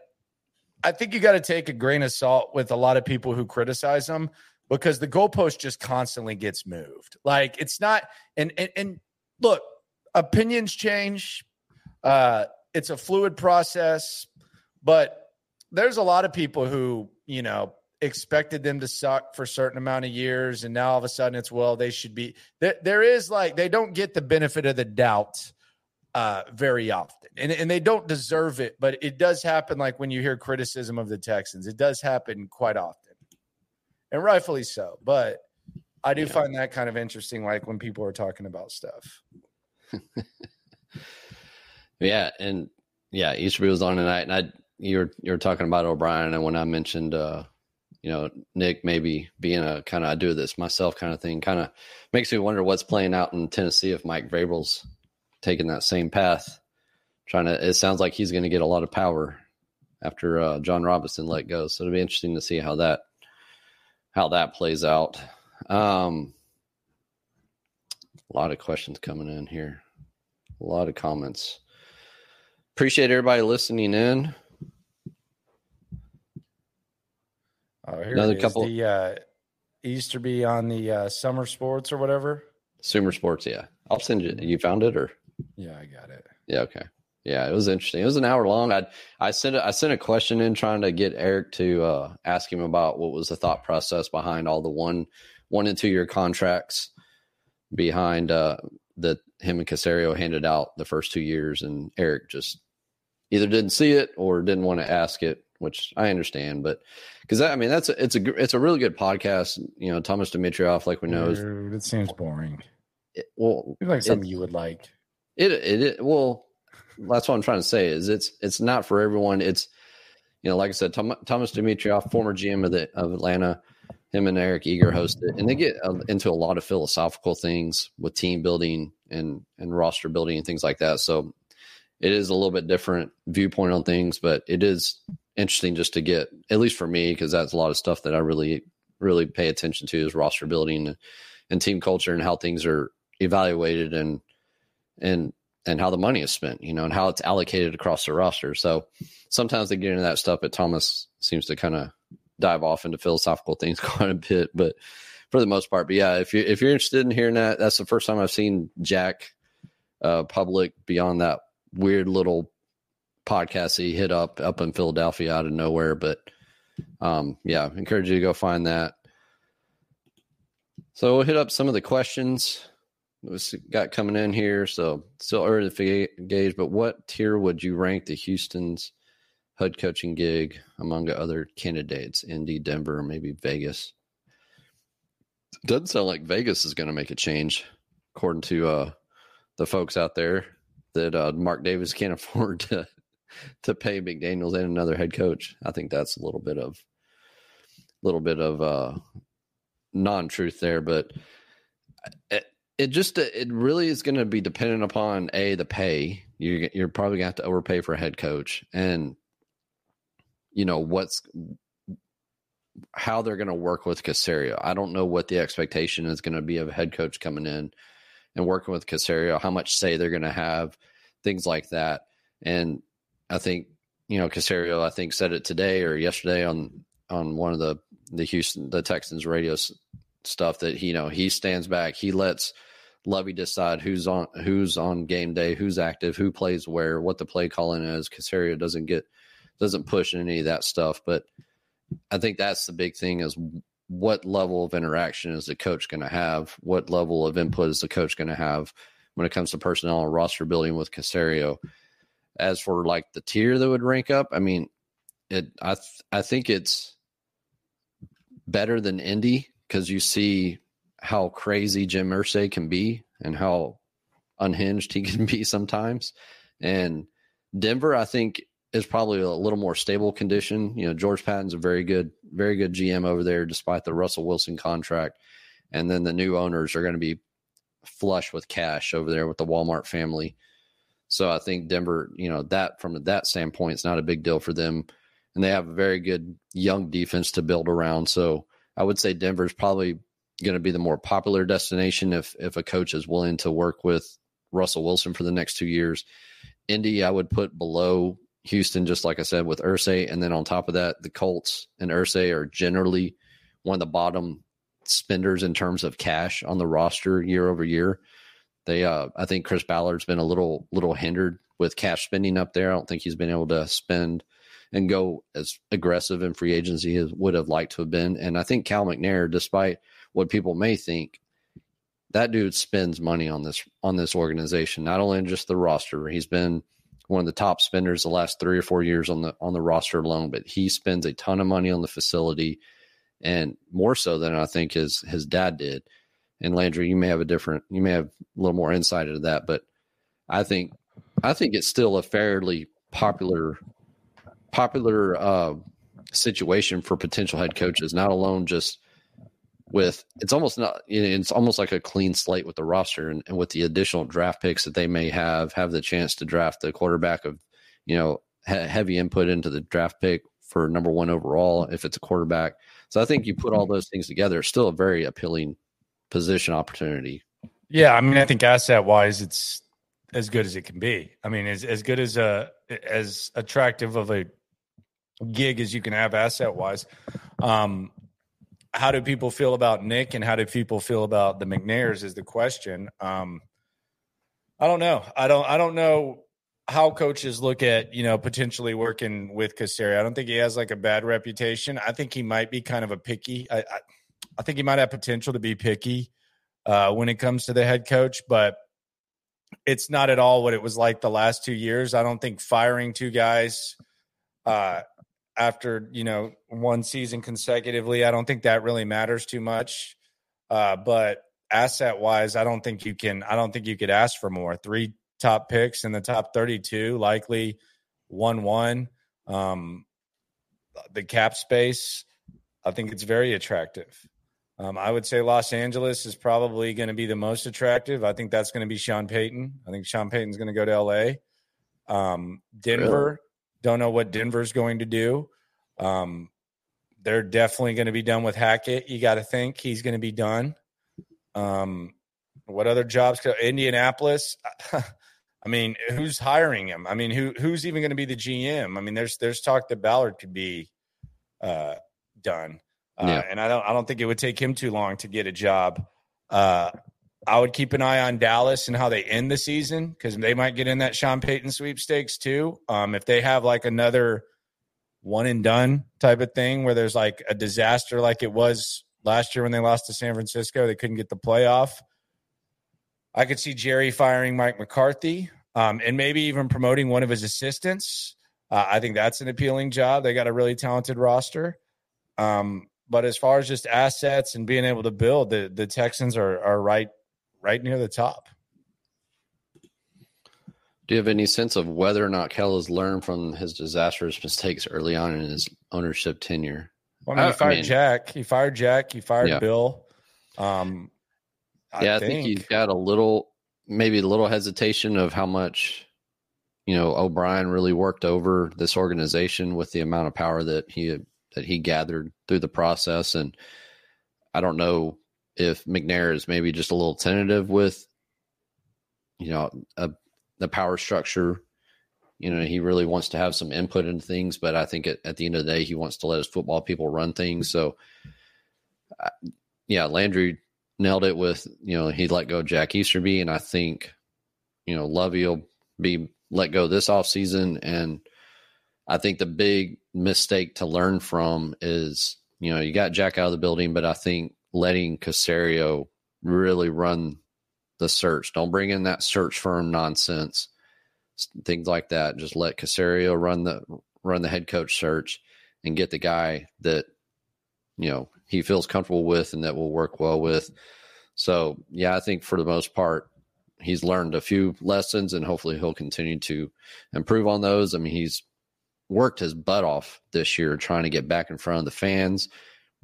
I think you got to take a grain of salt with a lot of people who criticize them because the goalpost just constantly gets moved. Like it's not, and and, and look, opinions change. Uh, it's a fluid process, but there's a lot of people who, you know, expected them to suck for a certain amount of years. And now all of a sudden it's, well, they should be there. There is like, they don't get the benefit of the doubt uh, very often and, and they don't deserve it, but it does happen. Like when you hear criticism of the Texans, it does happen quite often and rightfully so. But I do yeah. find that kind of interesting. Like when people are talking about stuff. yeah, and yeah, Easterby was on tonight, and I you're you're talking about O'Brien, and when I mentioned uh, you know Nick maybe being a kind of I do this myself kind of thing, kind of makes me wonder what's playing out in Tennessee if Mike Vrabel's taking that same path. Trying to, it sounds like he's going to get a lot of power after uh, Jon Robinson let go. So it'll be interesting to see how that how that plays out. Um, a lot of questions coming in here. A lot of comments. Appreciate everybody listening in. Oh, here Another couple. The uh, Easterby on the uh, Sumer Sports or whatever. Sumer Sports, yeah. I'll send you. You found it or? Yeah, I got it. Yeah, okay. Yeah, it was interesting. It was an hour long. I I sent a, I sent a question in trying to get Eric to uh, ask him about what was the thought process behind all the one one and two year contracts behind uh, that him and Caserio handed out the first two years, and Eric just either didn't see it or didn't want to ask it, which I understand. But because I mean that's a, it's a it's a really good podcast. You know, Thomas Dimitroff, like we know, Dude, it seems boring. It, well, like something you would like. It, it it well, that's what I'm trying to say. Is it's it's not for everyone. It's you know, like I said, Tom, Thomas Dimitroff, former GM of the of Atlanta him and Eric Eager host it, and they get uh, into a lot of philosophical things with team building and and roster building and things like that. So it is a little bit different viewpoint on things, but it is interesting just to get at least for me because that's a lot of stuff that I really really pay attention to is roster building and, and team culture and how things are evaluated and and and how the money is spent, you know, and how it's allocated across the roster. So sometimes they get into that stuff, but Thomas seems to kind of dive off into philosophical things quite a bit, but for the most part. But yeah, if you're if you're interested in hearing that, that's the first time I've seen Jack uh, public beyond that weird little podcast he hit up up in Philadelphia out of nowhere. But um, yeah, encourage you to go find that. So we'll hit up some of the questions we got coming in here. So still early to gauge, but what tier would you rank the Houston's head coaching gig among other candidates Indy, Denver, maybe Vegas. Doesn't sound like Vegas is going to make a change, according to uh, the folks out there that uh, Mark Davis can't afford to to pay McDaniels and another head coach. I think that's a little bit of little bit of uh, non truth there, but it, it just uh, it really is going to be dependent upon a the pay. You you're probably going to have to overpay for a head coach, and you know what's how they're going to work with Caserio. I don't know what the expectation is going to be of a head coach coming in and working with Caserio, how much say they're going to have, things like that. And I think, you know, Caserio, I think said it today or yesterday on, on one of the, the Houston, the Texans radio stuff that, you know, he stands back, he lets, Lovie decide who's on who's on game day, who's active, who plays where, what the play calling is. Caserio doesn't get doesn't push any of that stuff, but I think that's the big thing is what level of interaction is the coach going to have? What level of input is the coach going to have when it comes to personnel and roster building with Caserio? As for like the tier that would rank up, I mean, it I th- I think it's better than Indy because you see how crazy Jim Irsay can be and how unhinged he can be sometimes. And Denver, I think, is probably a little more stable condition. You know, George Paton's a very good, very good GM over there, despite the Russell Wilson contract. And then the new owners are going to be flush with cash over there with the Walmart family. So I think Denver, you know, that from that standpoint, it's not a big deal for them. And they have a very good young defense to build around. So I would say Denver is probably going to be the more popular destination if if a coach is willing to work with Russell Wilson for the next two years. Indy, I would put below Houston, just like I said, with Irsay. And then on top of that, the Colts and Irsay are generally one of the bottom spenders in terms of cash on the roster year over year. They, uh, I think Chris Ballard's been a little, little hindered with cash spending up there. I don't think he's been able to spend and go as aggressive in free agency as would have liked to have been. And I think Cal McNair, despite what people may think, that dude spends money on this on this organization, not only in just the roster. He's been one of the top spenders the last three or four years on the on the roster alone. But he spends a ton of money on the facility, and more so than I think his his dad did. And Landry, you may have a different, you may have a little more insight into that, but I think I think it's still a fairly popular popular uh, situation for potential head coaches, not alone just with it's almost not it's almost like a clean slate with the roster and, and, with the additional draft picks that they may have have the chance to draft the quarterback of you know he- heavy input into the draft pick for number one overall if it's a quarterback. So i think you put all those things together it's still a very appealing position opportunity. Yeah i mean i think asset wise it's as good as it can be. I mean as, as good as a as attractive of a gig as you can have asset wise um how do people feel about Nick and how do people feel about the McNairs is the question. Um, I don't know. I don't. I don't know how coaches look at you know potentially working with Caserio. I don't think he has like a bad reputation. I think he might be kind of a picky. I I, I think he might have potential to be picky uh, when it comes to the head coach, but it's not at all what it was like the last two years. I don't think firing two guys uh, after you know one season consecutively. I don't think that really matters too much. Uh, but asset wise, I don't think you can. I don't think you could ask for more. Three top picks in the top thirty-two, likely one one. Um, the cap space, I think it's very attractive. Um, I would say Los Angeles is probably going to be the most attractive. I think that's going to be Sean Payton. I think Sean Payton's going to go to LA. Um, Denver, don't know what Denver's going to do. Um, they're definitely going to be done with Hackett. You got to think he's going to be done. Um, what other jobs? Could, Indianapolis. I mean, who's hiring him? I mean, who who's even going to be the GM? I mean, there's there's talk that Ballard could be uh, done, uh, yeah. and I don't I don't think it would take him too long to get a job. Uh, I would keep an eye on Dallas and how they end the season because they might get in that Sean Payton sweepstakes too. Um, if they have like another one and done type of thing where there's like a disaster like it was last year when they lost to San Francisco, they couldn't get the playoff. I could see Jerry firing Mike McCarthy um, and maybe even promoting one of his assistants. Uh, I think that's an appealing job. They got a really talented roster. Um, but as far as just assets and being able to build, the the Texans are are right right near the top. Do you have any sense of whether or not Cal has learned from his disastrous mistakes early on in his ownership tenure? Well, I mean, he fired I mean, Jack. He fired Jack. He fired yeah. Bill. Um, I yeah, think. I think he's got a little, maybe a little hesitation of how much, you know, O'Brien really worked over this organization with the amount of power that he that he gathered through the process, and I don't know if McNair is maybe just a little tentative with, you know, a, the power structure. You know, he really wants to have some input into things, but I think at, at the end of the day, he wants to let his football people run things. So, yeah, Landry, nailed it with you know he let go Jack Easterby, and I think you know Lovie will be let go this offseason. and I think the big mistake to learn from is you know you got Jack out of the building, but I think letting Caserio really run the search. Don't bring in that search firm nonsense, things like that. Just let Caserio run the run the head coach search and get the guy that you know he feels comfortable with and that will work well with. So yeah, I think for the most part, he's learned a few lessons and hopefully he'll continue to improve on those. I mean, he's worked his butt off this year trying to get back in front of the fans,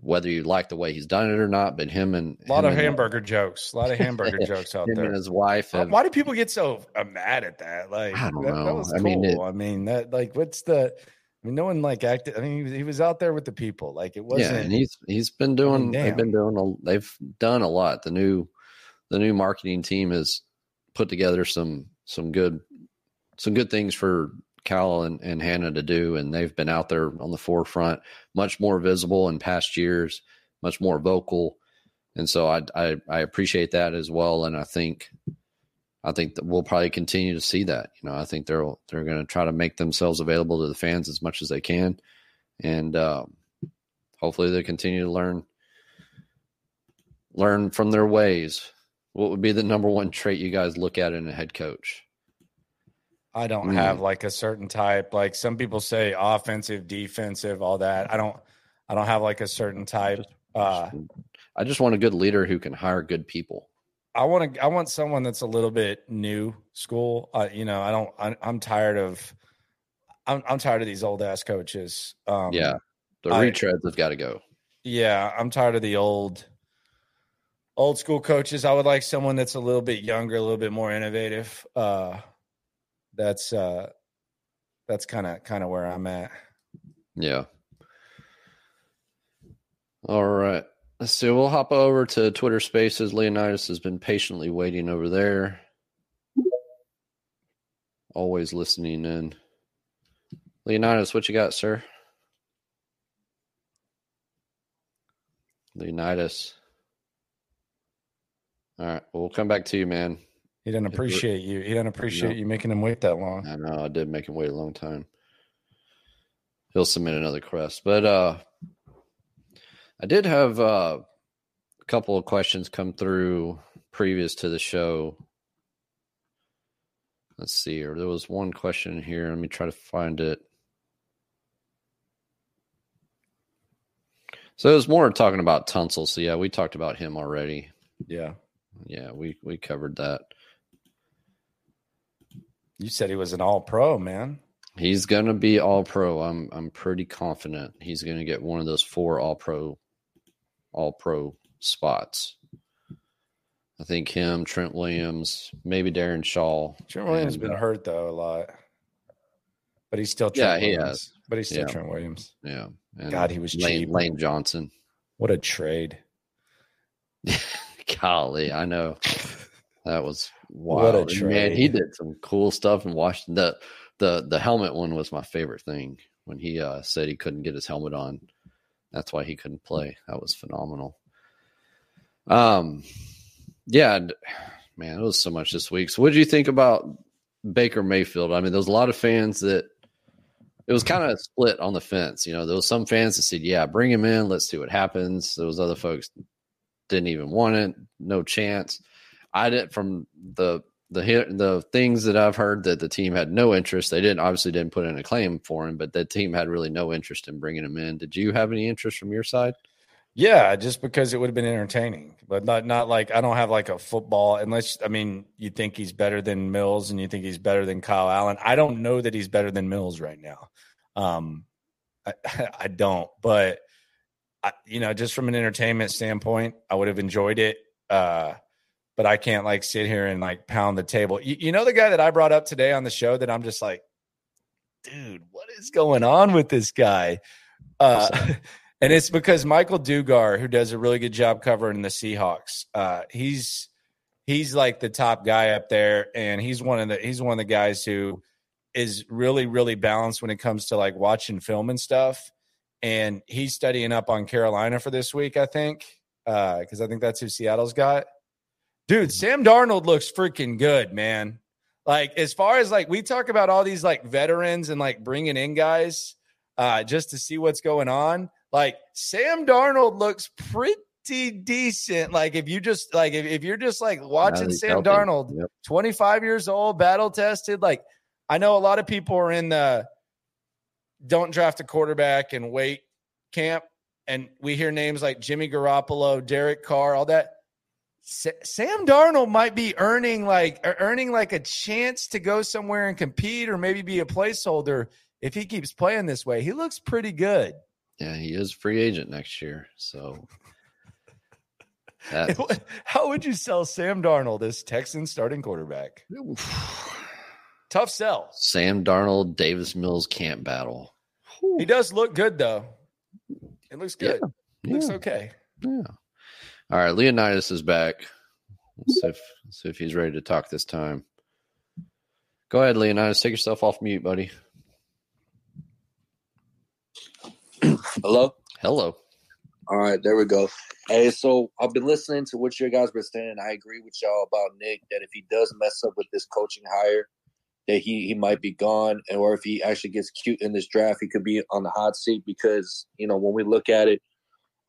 whether you like the way he's done it or not. But him and a lot of hamburger jokes, a lot of hamburger jokes out there. And his wife. Have, Why do people get so uh, mad at that? Like, I don't that, know. That was I cool. mean, it- I mean, that like, what's the? I mean, no one like acted. I mean, he was, he was out there with the people. Like, it wasn't. yeah, and he's he's been doing. they've been doing. A, they've done a lot. The new the new marketing team has put together some some good some good things for Cal and, and Hannah to do, and they've been out there on the forefront, much more visible in past years, much more vocal, and so I I, I appreciate that as well. And I think I think that we'll probably continue to see that. You know, I think they're they're going to try to make themselves available to the fans as much as they can, and um, hopefully they continue to learn learn from their ways. What would be the number one trait you guys look at in a head coach? I don't Mm. have like a certain type. Like some people say, offensive, defensive, all that. I don't. I don't have like a certain type. Uh, I just want a good leader who can hire good people. I want to. I want someone that's a little bit new school. Uh, you know, I don't. I, I'm tired of. I'm, I'm tired of these old ass coaches. Um, yeah, the I- retreads have got to go. yeah. I'm tired of the old, old school coaches. I would like someone that's a little bit younger, a little bit more innovative. Uh, that's uh, that's kind of kind of where I'm at. Yeah. All right. See. We'll hop over to Twitter Spaces. Leonidas has been patiently waiting over there. Always listening in. Leonidas, what you got, sir? Leonidas. All right. We'll come back to you, man. He doesn't appreciate you. He doesn't appreciate you making him wait that long. I know I did make him wait a long time. He'll submit another quest, but uh, I did have uh, a couple of questions come through previous to the show. Let's see here. There was one question here. Let me try to find it. So it was more talking about Tunsil. So yeah, we talked about him already. Yeah. Yeah, we we covered that. You said he was an all pro, man. He's gonna be all pro. I'm I'm pretty confident he's gonna get one of those four all pro all pro spots. I think him, Trent Williams, maybe Darrisaw. Trent Williams and, been hurt though a lot, but he's still Trent Yeah, Trent he Williams. has. But he's still Yeah. Trent Williams. Yeah. And God, he was Lane, cheap. Lane Johnson. What a trade! Golly, I know. That was What a wild. And Man, he did some cool stuff in Washington. The the the helmet one was my favorite thing when he uh, said he couldn't get his helmet on. That's why he couldn't play. That was phenomenal. Um, yeah, and, man, it was so much this week. So, what did you think about Baker Mayfield? I mean, there was a lot of fans that it was kind of split on the fence. You know, there was some fans that said, "Yeah, bring him in. Let's see what happens." There was other folks didn't even want it. No chance. I did from the the the things that I've heard that the team had no interest. They didn't obviously didn't put in a claim for him, but the team had really no interest in bringing him in. Did you have any interest from your side? Yeah, just because it would have been entertaining, but not not like I don't have like a football unless I mean you think he's better than Mills and you think he's better than Kyle Allen. I don't know that he's better than Mills right now. Um, I, I don't, but I, you know, just from an entertainment standpoint, I would have enjoyed it. Uh, but I can't like sit here and like pound the table. You, you know, the guy that I brought up today on the show that I'm just like, dude, what is going on with this guy? Uh, and it's because Michael Dugar, who does a really good job covering the Seahawks, uh, he's he's like the top guy up there, and he's one of the he's one of the guys who is really really balanced when it comes to like watching film and stuff. And he's studying up on Carolina for this week, I think. because uh, I think that's who Seattle's got. Dude, Sam Darnold looks freaking good, man. Like as far as like we talk about all these like veterans and like bringing in guys uh, just to see what's going on. Like Sam Darnold looks pretty decent. Like if you just like if, if you're just like watching Sam Darnold, yep. 25 years old, battle tested. Like I know a lot of people are in the don't draft a quarterback and wait camp, and we hear names like Jimmy Garoppolo, Derek Carr, all that. Sam Darnold might be earning like er, earning like a chance to go somewhere and compete or maybe be a placeholder if he keeps playing this way. He looks pretty good. Yeah, he is free agent next year. So how would you sell Sam Darnold as Texan starting quarterback? Tough sell. Sam Darnold, Davis Mills can't battle. He does look good though. It looks good. Yeah. Looks okay. Yeah. All right, Leonidas is back. Let's see if, let's see if he's ready to talk this time. Go ahead, Leonidas. Take yourself off mute, buddy. Hello. Hello. All right, there we go. Hey, so I've been listening to what you guys been saying. I agree with y'all about Nick that if he does mess up with this coaching hire, that he he might be gone, and or if he actually gets cute in this draft, he could be on the hot seat because you know when we look at it,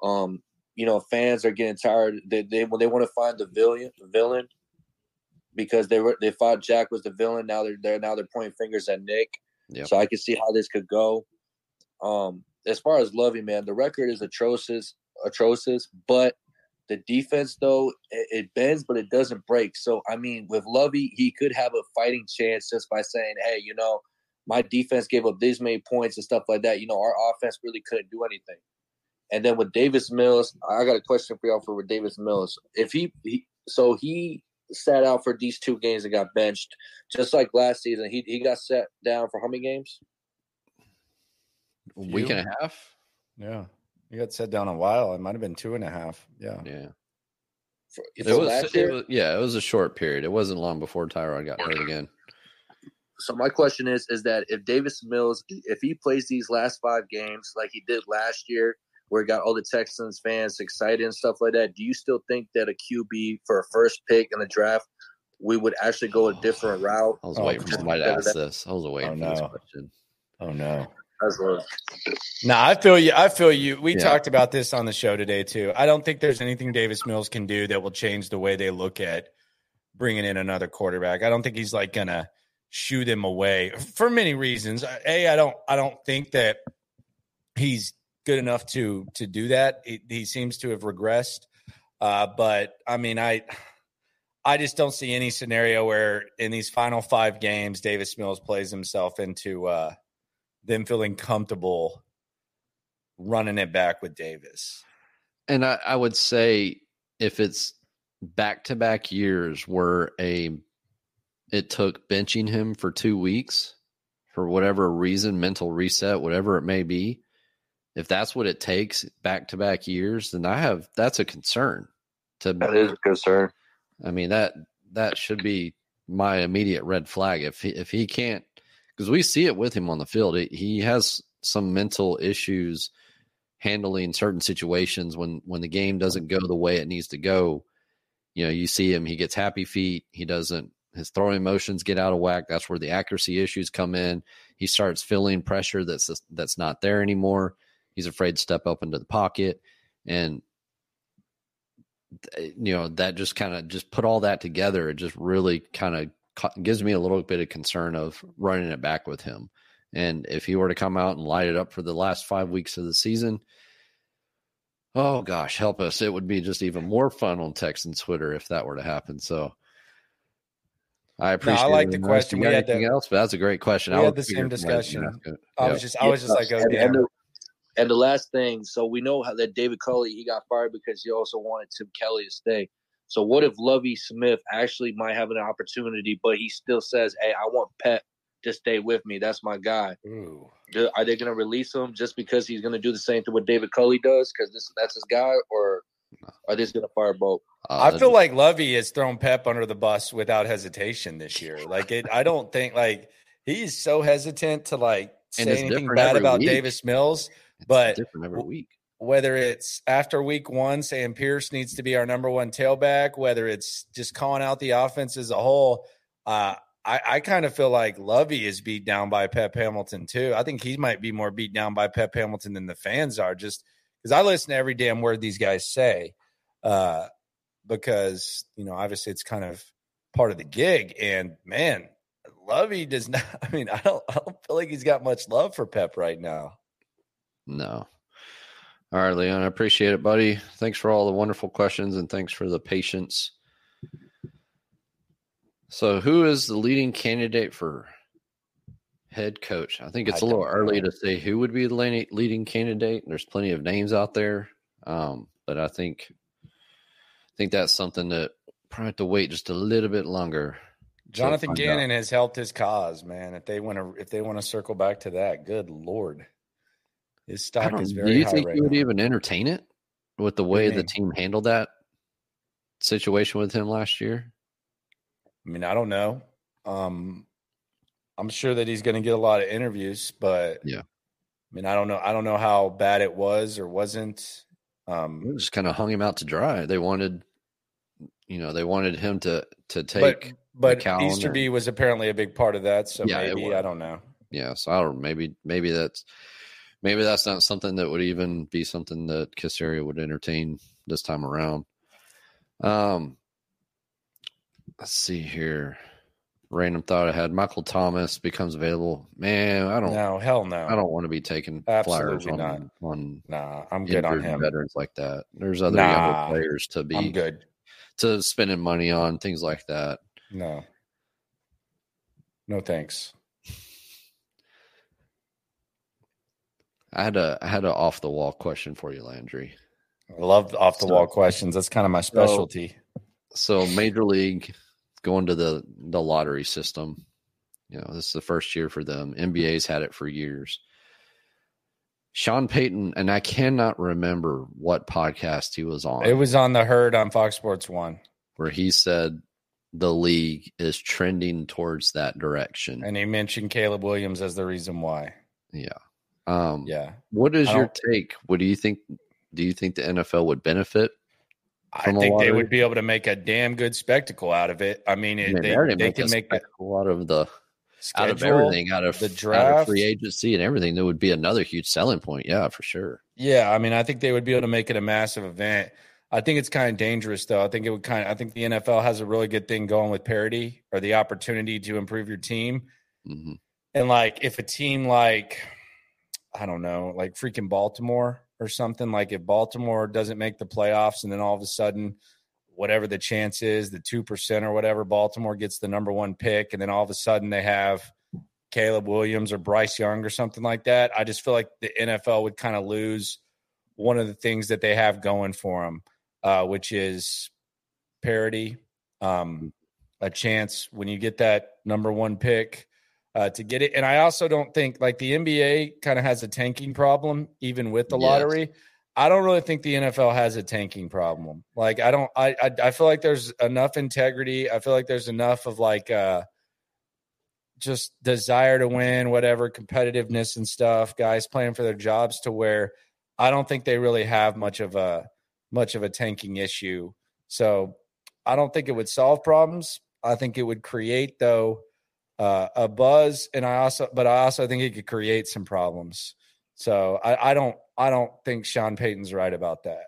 um, you know fans are getting tired. They they when they want to find the villain, the villain, because they were they thought Jack was the villain. Now they're they're now they're pointing fingers at Nick. Yep. So I can see how this could go. Um, as far as Lovie, man, the record is atrocious, atrocious. But the defense, though, it, it, bends, but it doesn't break. So I mean, with Lovie, he could have a fighting chance just by saying, "Hey, you know, my defense gave up these many points and stuff like that. You know, our offense really couldn't do anything." And then with Davis Mills, I got a question for y'all for Davis Mills. If he, he so he sat out for these two games and got benched, just like last season. He he got set down for how many games? A week and a half. Yeah, he got set down a while. It might have been two and a half. Yeah, yeah. For, it, was, it was, yeah, it was a short period. It wasn't long before Tyrod got hurt again. So my question is, is that if Davis Mills, if he plays these last five games like he did last year, where he got all the Texans fans excited and stuff like that, do you still think that a QB for a first pick in the draft, we would actually go a different route? I was waiting for somebody to ask this. I was waiting oh, no. for this question. Oh no. No, I feel you. I feel you. We yeah. talked about this on the show today too. I don't think there's anything Davis Mills can do that will change the way they look at bringing in another quarterback. I don't think he's like gonna shoot them away for many reasons. A, I don't. I don't think that he's good enough to to do that. He, he seems to have regressed. Uh, but I mean, I I just don't see any scenario where in these final five games Davis Mills plays himself into. Uh, them feeling comfortable running it back with Davis. And I, I would say if it's back to back years where a it took benching him for two weeks for whatever reason, mental reset, whatever it may be, if that's what it takes back to back years, then I have that's a concern. To that is a concern. I mean that that should be my immediate red flag. If he, if he can't because we see it with him on the field. He has some mental issues handling certain situations when when the game doesn't go the way it needs to go. You know, you see him; he gets happy feet. He doesn't. His throwing motions get out of whack. That's where the accuracy issues come in. He starts feeling pressure that's that's not there anymore. He's afraid to step up into the pocket, and you know that just kind of just put all that together. It just really kind of gives me a little bit of concern of running it back with him. And if he were to come out and light it up for the last five weeks of the season, oh gosh, help us! It would be just even more fun on Texans Twitter if that were to happen. So I appreciate. No, I like the question. We had anything the, else, but that's a great question. We I had the same discussion. I was just, I was just like, oh, and, and, the, and the last thing, so we know how that David Culley he got fired because he also wanted Tim Kelly to stay. So what if Lovie Smith actually might have an opportunity, but he still says, "Hey, I want Pep to stay with me. That's my guy." Ooh. Are they going to release him just because he's going to do the same thing what David Culley does because this that's his guy, or are they going to fire both? Uh, I feel like Lovie has thrown Pep under the bus without hesitation this year. Like it, I don't think like he's so hesitant to like say anything bad about week. Davis Mills, it's but different every week. whether it's after week one saying Pierce needs to be our number one tailback, whether it's just calling out the offense as a whole, uh, I, I kind of feel like Lovie is beat down by Pep Hamilton too. I think he might be more beat down by Pep Hamilton than the fans are, just because I listen to every damn word these guys say. Uh, because you know, obviously, it's kind of part of the gig. And man, Lovie does not. I mean, I don't. I don't feel like he's got much love for Pep right now. No. All right, Leon. I appreciate it, buddy. Thanks for all the wonderful questions and thanks for the patience. So, who is the leading candidate for head coach? I think it's I a little early to say who would be the leading candidate. There's plenty of names out there, um, but I think I think that's something that probably have to wait just a little bit longer. Jonathan Gannon out. has helped his cause, man. If they want to, if they want to circle back to that, good lord, his stock is very. Do you think right you would even entertain it with the way the team handled that situation with him last year? I mean, I don't know. Um, I'm sure that he's going to get a lot of interviews, but yeah, I mean, I don't know. I don't know how bad it was or wasn't. Um, it just kind of hung him out to dry. They wanted, you know, they wanted him to to take. But, but Easterby was apparently a big part of that. So yeah, maybe I don't know. Yeah, so I don't. Maybe maybe that's maybe that's not something that would even be something that Caserio would entertain this time around. Um, let's see here. Random thought I had: Michael Thomas becomes available. Man, I don't. No, hell no. I don't want to be taking Absolutely flyers on, not. on. Nah, I'm good on him. Veterans like that. There's other nah, younger players to be. I'm good. To spending money on things like that. No. No thanks. I had a I had an off the wall question for you, Landry. I love off the wall so, questions. That's kind of my specialty. So, so Major League going to the the lottery system. You know, this is the first year for them. NBA's had it for years. Sean Payton, and I cannot remember what podcast he was on. It was on the herd on Fox Sports One. Where he said the league is trending towards that direction. And he mentioned Caleb Williams as the reason why. Yeah. Um, yeah. What is your take? What do you think? Do you think the NFL would benefit? I think they would be able to make a damn good spectacle out of it. I mean, it, they, they, they can make a lot of the schedule, out of everything, out of the draft, of free agency, and everything. That would be another huge selling point. Yeah, for sure. Yeah, I mean, I think they would be able to make it a massive event. I think it's kind of dangerous, though. I think it would kind of. I think the NFL has a really good thing going with parity or the opportunity to improve your team. Mm-hmm. And like, if a team like I don't know, like freaking Baltimore or something. Like if Baltimore doesn't make the playoffs and then all of a sudden, whatever the chance is, the 2% or whatever, Baltimore gets the number one pick. And then all of a sudden they have Caleb Williams or Bryce Young or something like that. I just feel like the NFL would kind of lose one of the things that they have going for them, uh, which is parity, um, a chance when you get that number one pick uh, to get it. And I also don't think like the NBA kind of has a tanking problem, even with the yes. lottery. I don't really think the NFL has a tanking problem. Like I don't, I, I, I feel like there's enough integrity. I feel like there's enough of like, uh, just desire to win, whatever competitiveness and stuff, guys playing for their jobs to where I don't think they really have much of a much of a tanking issue. So I don't think it would solve problems. I think it would create though uh, a buzz, and I also, but I also think it could create some problems. So I, I don't, I don't think Sean Payton's right about that.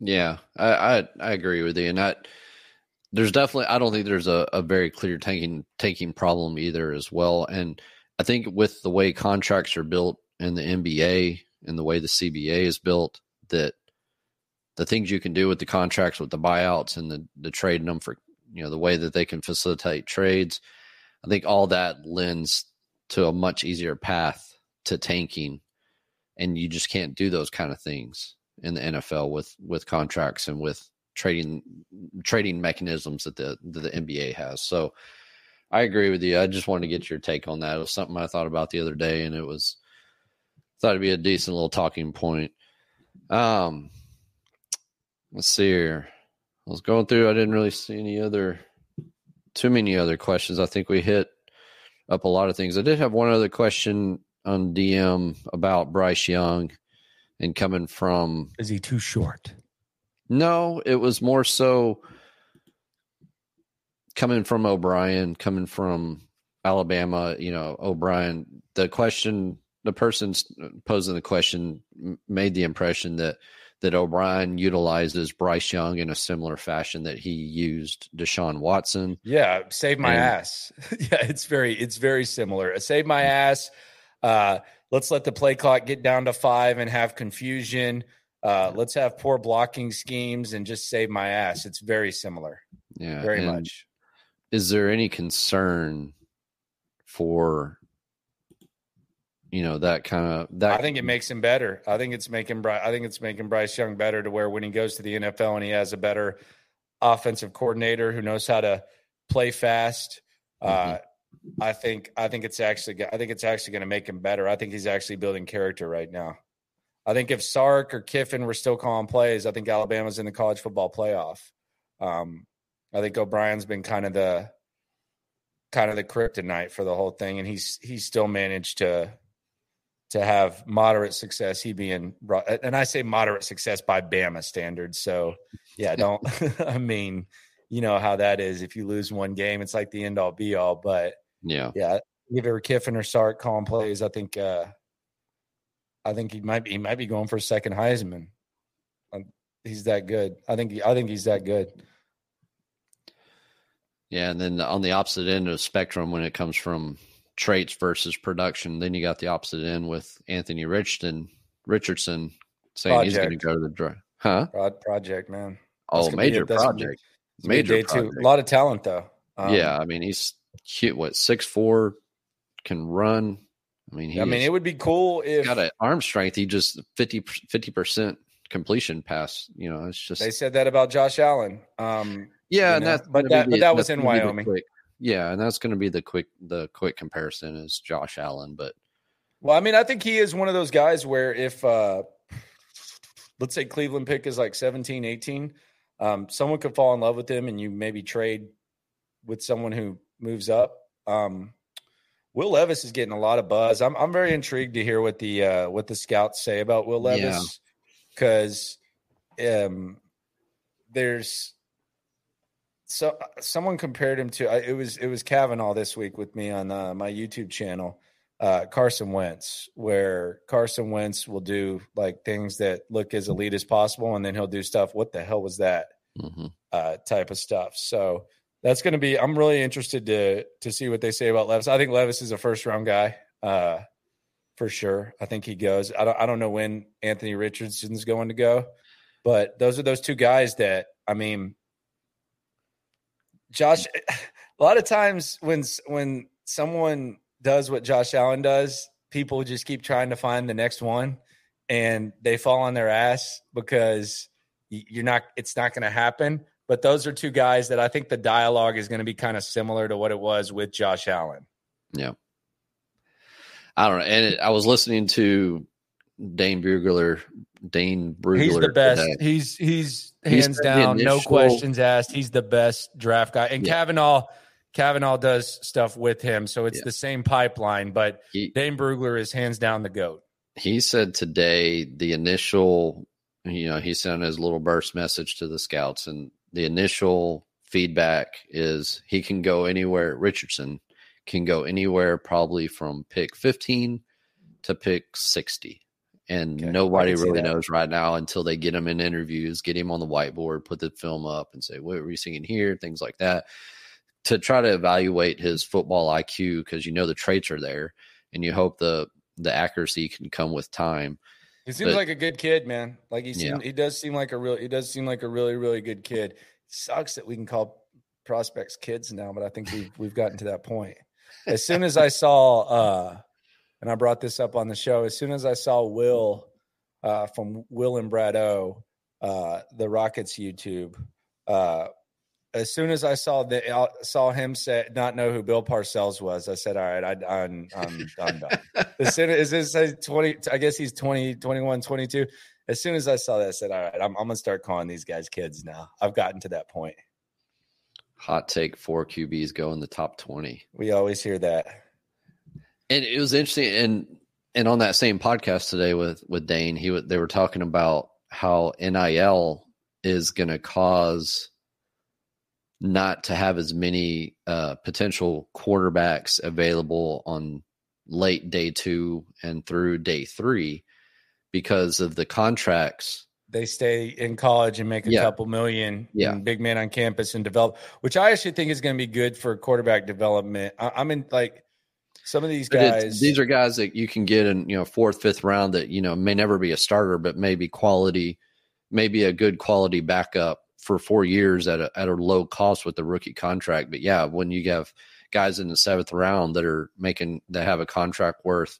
Yeah, I, I, I agree with you, and that there's definitely, I don't think there's a, a very clear taking taking problem either as well. And I think with the way contracts are built in the NBA and the way the CBA is built, that the things you can do with the contracts with the buyouts and the the trading them for you know the way that they can facilitate trades I think all that lends to a much easier path to tanking, and you just can't do those kind of things in the NFL with with contracts and with trading trading mechanisms that the that the NBA has. So I agree with you. I just wanted to get your take on that. It was something I thought about the other day, and it was thought it'd be a decent little talking point. Um, let's see here. I was going through. I didn't really see any other too many other questions. I think we hit up a lot of things. I did have one other question on DM about Bryce Young and coming from is he too short? No, it was more so coming from O'Brien, coming from Alabama, you know, O'Brien, the question, the person posing the question made the impression that that O'Brien utilizes Bryce Young in a similar fashion that he used Deshaun Watson. Yeah, save my and, ass. yeah, it's very it's very similar. Save my ass. Uh, let's let the play clock get down to five and have confusion. Uh, let's have poor blocking schemes and just save my ass. It's very similar. Yeah, very much. Is there any concern for you know that kind of that I think it makes him better. I think it's making Bryce I think it's making Bryce Young better to where when he goes to the NFL and he has a better offensive coordinator who knows how to play fast. Mm-hmm. Uh, I think I think it's actually I think it's actually going to make him better. I think he's actually building character right now. I think if Sark or Kiffin were still calling plays, I think Alabama's in the college football playoff. Um, I think O'Brien's been kind of the kind of the kryptonite for the whole thing, and he's he's still managed to to have moderate success. He being and I say moderate success by Bama standards. So yeah, don't I mean you know how that is. If you lose one game, it's like the end all be all. But yeah, yeah, if it Kiffin or Sark calling plays, I think uh I think he might be he might be going for a second Heisman. Um, he's that good. I think I think he's that good. Yeah, and then on the opposite end of the spectrum, when it comes from traits versus production, then you got the opposite end with Anthony Richardson. Richardson saying project. he's going to go to the draft. Huh? project, man. Oh, major project. Major project. Too. A lot of talent, though. Um, yeah, I mean, he's cute. What six four can run. I mean, I mean, it would be cool if got an arm strength. He just 50 percent completion pass. You know, it's just they said that about Josh Allen. Um, yeah, and that but that, but that was in Wyoming. Yeah, and that's going to be the quick the quick comparison is Josh Allen. But well, I mean, I think he is one of those guys where if uh let's say Cleveland pick is like 17, 18, um, someone could fall in love with him and you maybe trade with someone who moves up. Um, Will Levis is getting a lot of buzz. I'm I'm very intrigued to hear what the uh, what the scouts say about Will Levis because yeah. um, there's so someone compared him to it was it was Kavanaugh this week with me on uh, my YouTube channel. Uh, Carson Wentz, where Carson Wentz will do like things that look as elite as possible, and then he'll do stuff. What the hell was that? Mm-hmm. Uh, type of stuff. So that's going to be. I'm really interested to to see what they say about Levis. I think Levis is a first round guy, uh, for sure. I think he goes. I don't. I don't know when Anthony Richardson's going to go, but those are those two guys that I mean. Josh, eh, a lot of times when when someone does what Josh Allen does, people just keep trying to find the next one, and they fall on their ass because you're not. It's not going to happen but those are two guys that I think the dialogue is going to be kind of similar to what it was with Josh Allen. Yeah. I don't know. And it, I was listening to Dane Brugler. Dane Brugler. He's the best. Today. He's he's hands down, no questions asked. He's the best draft guy. And yeah. Kavanaugh, Kavanaugh does stuff with him, so it's yeah. the same pipeline. But he, Dane Brugler is hands down the goat. He said today the initial, you know, he sent his little burst message to the scouts, and the initial feedback is he can go anywhere. Richardson can go anywhere, probably from pick 15 to pick 60. And okay, nobody really knows right now until they get him in interviews, get him on the whiteboard, put the film up, and say, What were you singing here? Things like that to try to evaluate his football IQ because you know the traits are there and you hope the the accuracy can come with time. He seems but, like a good kid, man. Like he seems, yeah. he does seem like a real he does seem like a really really good kid. It sucks that we can call prospects kids now, but I think we've we've gotten to that point. As soon as I saw uh and I brought this up on the show, as soon as I saw Will uh from Will and Brad O, uh the Rockets YouTube, uh as soon as I saw the I saw him say not know who Bill Parcells was, I said, "All right, I, I'm, I'm done." as soon as this says twenty, I guess he's 20, 21, 22. As soon as I saw that, I said, "All right, I'm, I'm gonna start calling these guys kids now." I've gotten to that point. Hot take: four QBs go in the top twenty. We always hear that, and it was interesting. And and on that same podcast today with with Dane, he they were talking about how NIL is going to cause not to have as many uh, potential quarterbacks available on late day two and through day three because of the contracts. They stay in college and make a yeah. couple million. Yeah. big man on campus and develop, which I actually think is going to be good for quarterback development. I, I'm in like some of these guys. These are guys that you can get in, you know, fourth, fifth round that, you know, may never be a starter, but maybe quality, maybe a good quality backup for four years at a, at a low cost with the rookie contract. But yeah, when you have guys in the seventh round that are making, that have a contract worth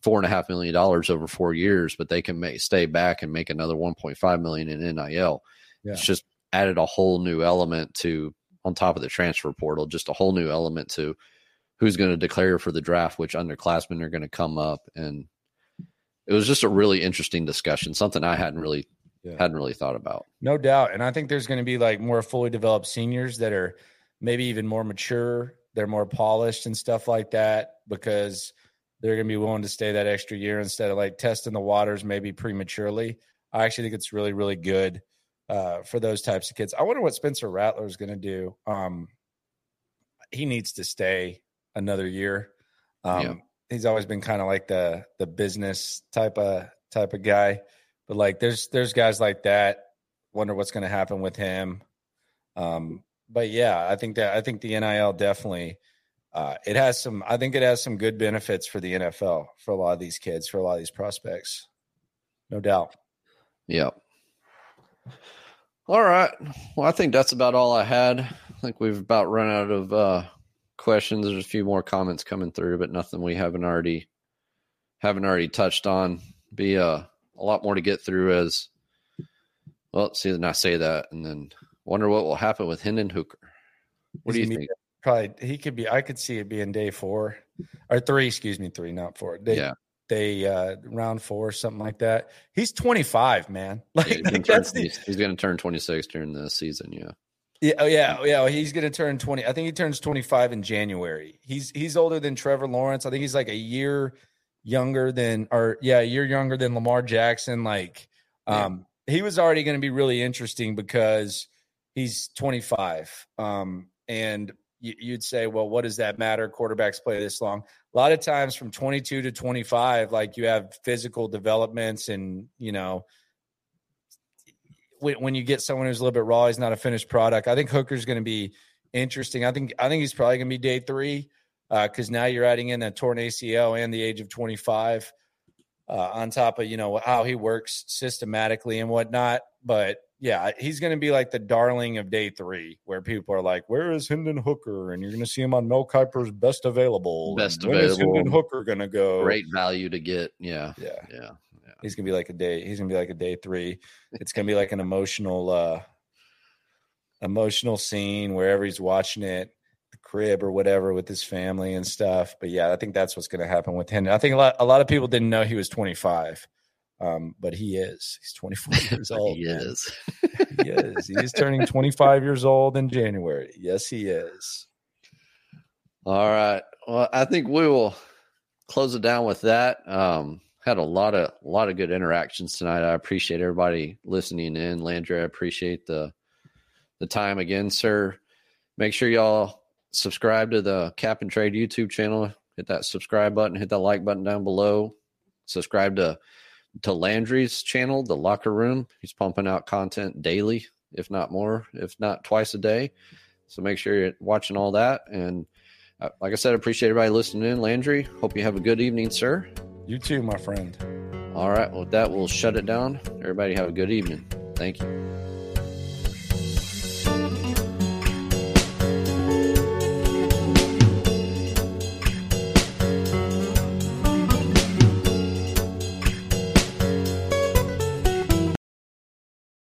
four and a half million dollars over four years, but they can make, stay back and make another 1.5 million in NIL. Yeah. It's just added a whole new element to, on top of the transfer portal, just a whole new element to who's going to declare for the draft, which underclassmen are going to come up. And it was just a really interesting discussion, something I hadn't really yeah. hadn't really thought about. No doubt. And I think there's going to be like more fully developed seniors that are maybe even more mature, they're more polished and stuff like that because they're going to be willing to stay that extra year instead of like testing the waters maybe prematurely. I actually think it's really, really good uh, for those types of kids. I wonder what Spencer Rattler is going to do. Um, he needs to stay another year. Um, yeah. He's always been kind of like the the business type of type of guy, but like there's there's guys like that. Wonder what's going to happen with him. Um, but yeah, I think that I think the NIL definitely uh, it has some. I think it has some good benefits for the NFL for a lot of these kids, for a lot of these prospects, no doubt. Yep. All right. Well, I think that's about all I had. I think we've about run out of uh, questions. There's a few more comments coming through, but nothing we haven't already haven't already touched on. Be uh, a lot more to get through as well. See, then I say that, and then wonder what will happen with Hendon Hooker. What do you think? Probably he could be. I could see it being day four or three. Excuse me, three, not four. Day, yeah. Day uh, round four, something like that. He's 25, man. Like, yeah, he's, like that's the, he's going to turn 26 during the season. Yeah. Yeah, oh yeah, oh, yeah. He's going to turn 20. I think he turns 25 in January. He's he's older than Trevor Lawrence. I think he's like a year younger than, or yeah, a year younger than Lamar Jackson. Like, um, yeah. he was already going to be really interesting because he's 25. Um, and you'd say, well, what does that matter? Quarterbacks play this long. A lot of times from 22 to 25, like you have physical developments and, you know, when, you get someone who's a little bit raw, he's not a finished product. I think Hooker's going to be interesting. I think, I think he's probably going to be day three because uh, now you're adding in a torn ACL and the age of 25 uh, on top of, you know, how he works systematically and whatnot. But yeah, he's going to be like the darling of day three, where people are like, "Where is Hendon Hooker?" And you're going to see him on Mel Kiper's best available. Best when available. When is Hendon Hooker going to go? Great value to get. Yeah, yeah, yeah. He's going to be like a day. He's going to be like a day three. It's going to be like an emotional, uh emotional scene wherever he's watching it, the crib or whatever with his family and stuff. But yeah, I think that's what's going to happen with him. I think a lot, a lot of people didn't know he was 25. Um, but he is. He's 24 years old. he is. he is. He is turning 25 years old in January. Yes, he is. All right. Well, I think we will close it down with that. Um, had a lot of a lot of good interactions tonight. I appreciate everybody listening in. Landry, I appreciate the the time again, sir. Make sure y'all subscribe to the Cap and Trade YouTube channel. Hit that subscribe button, hit that like button down below. Subscribe to to Landry's channel, The Locker Room. He's pumping out content daily, if not more, if not twice a day. So make sure you're watching all that. And uh, like I said, appreciate everybody listening in. Landry, hope you have a good evening, sir. You too, my friend. All right. Well, that, we'll shut it down. Everybody have a good evening. Thank you.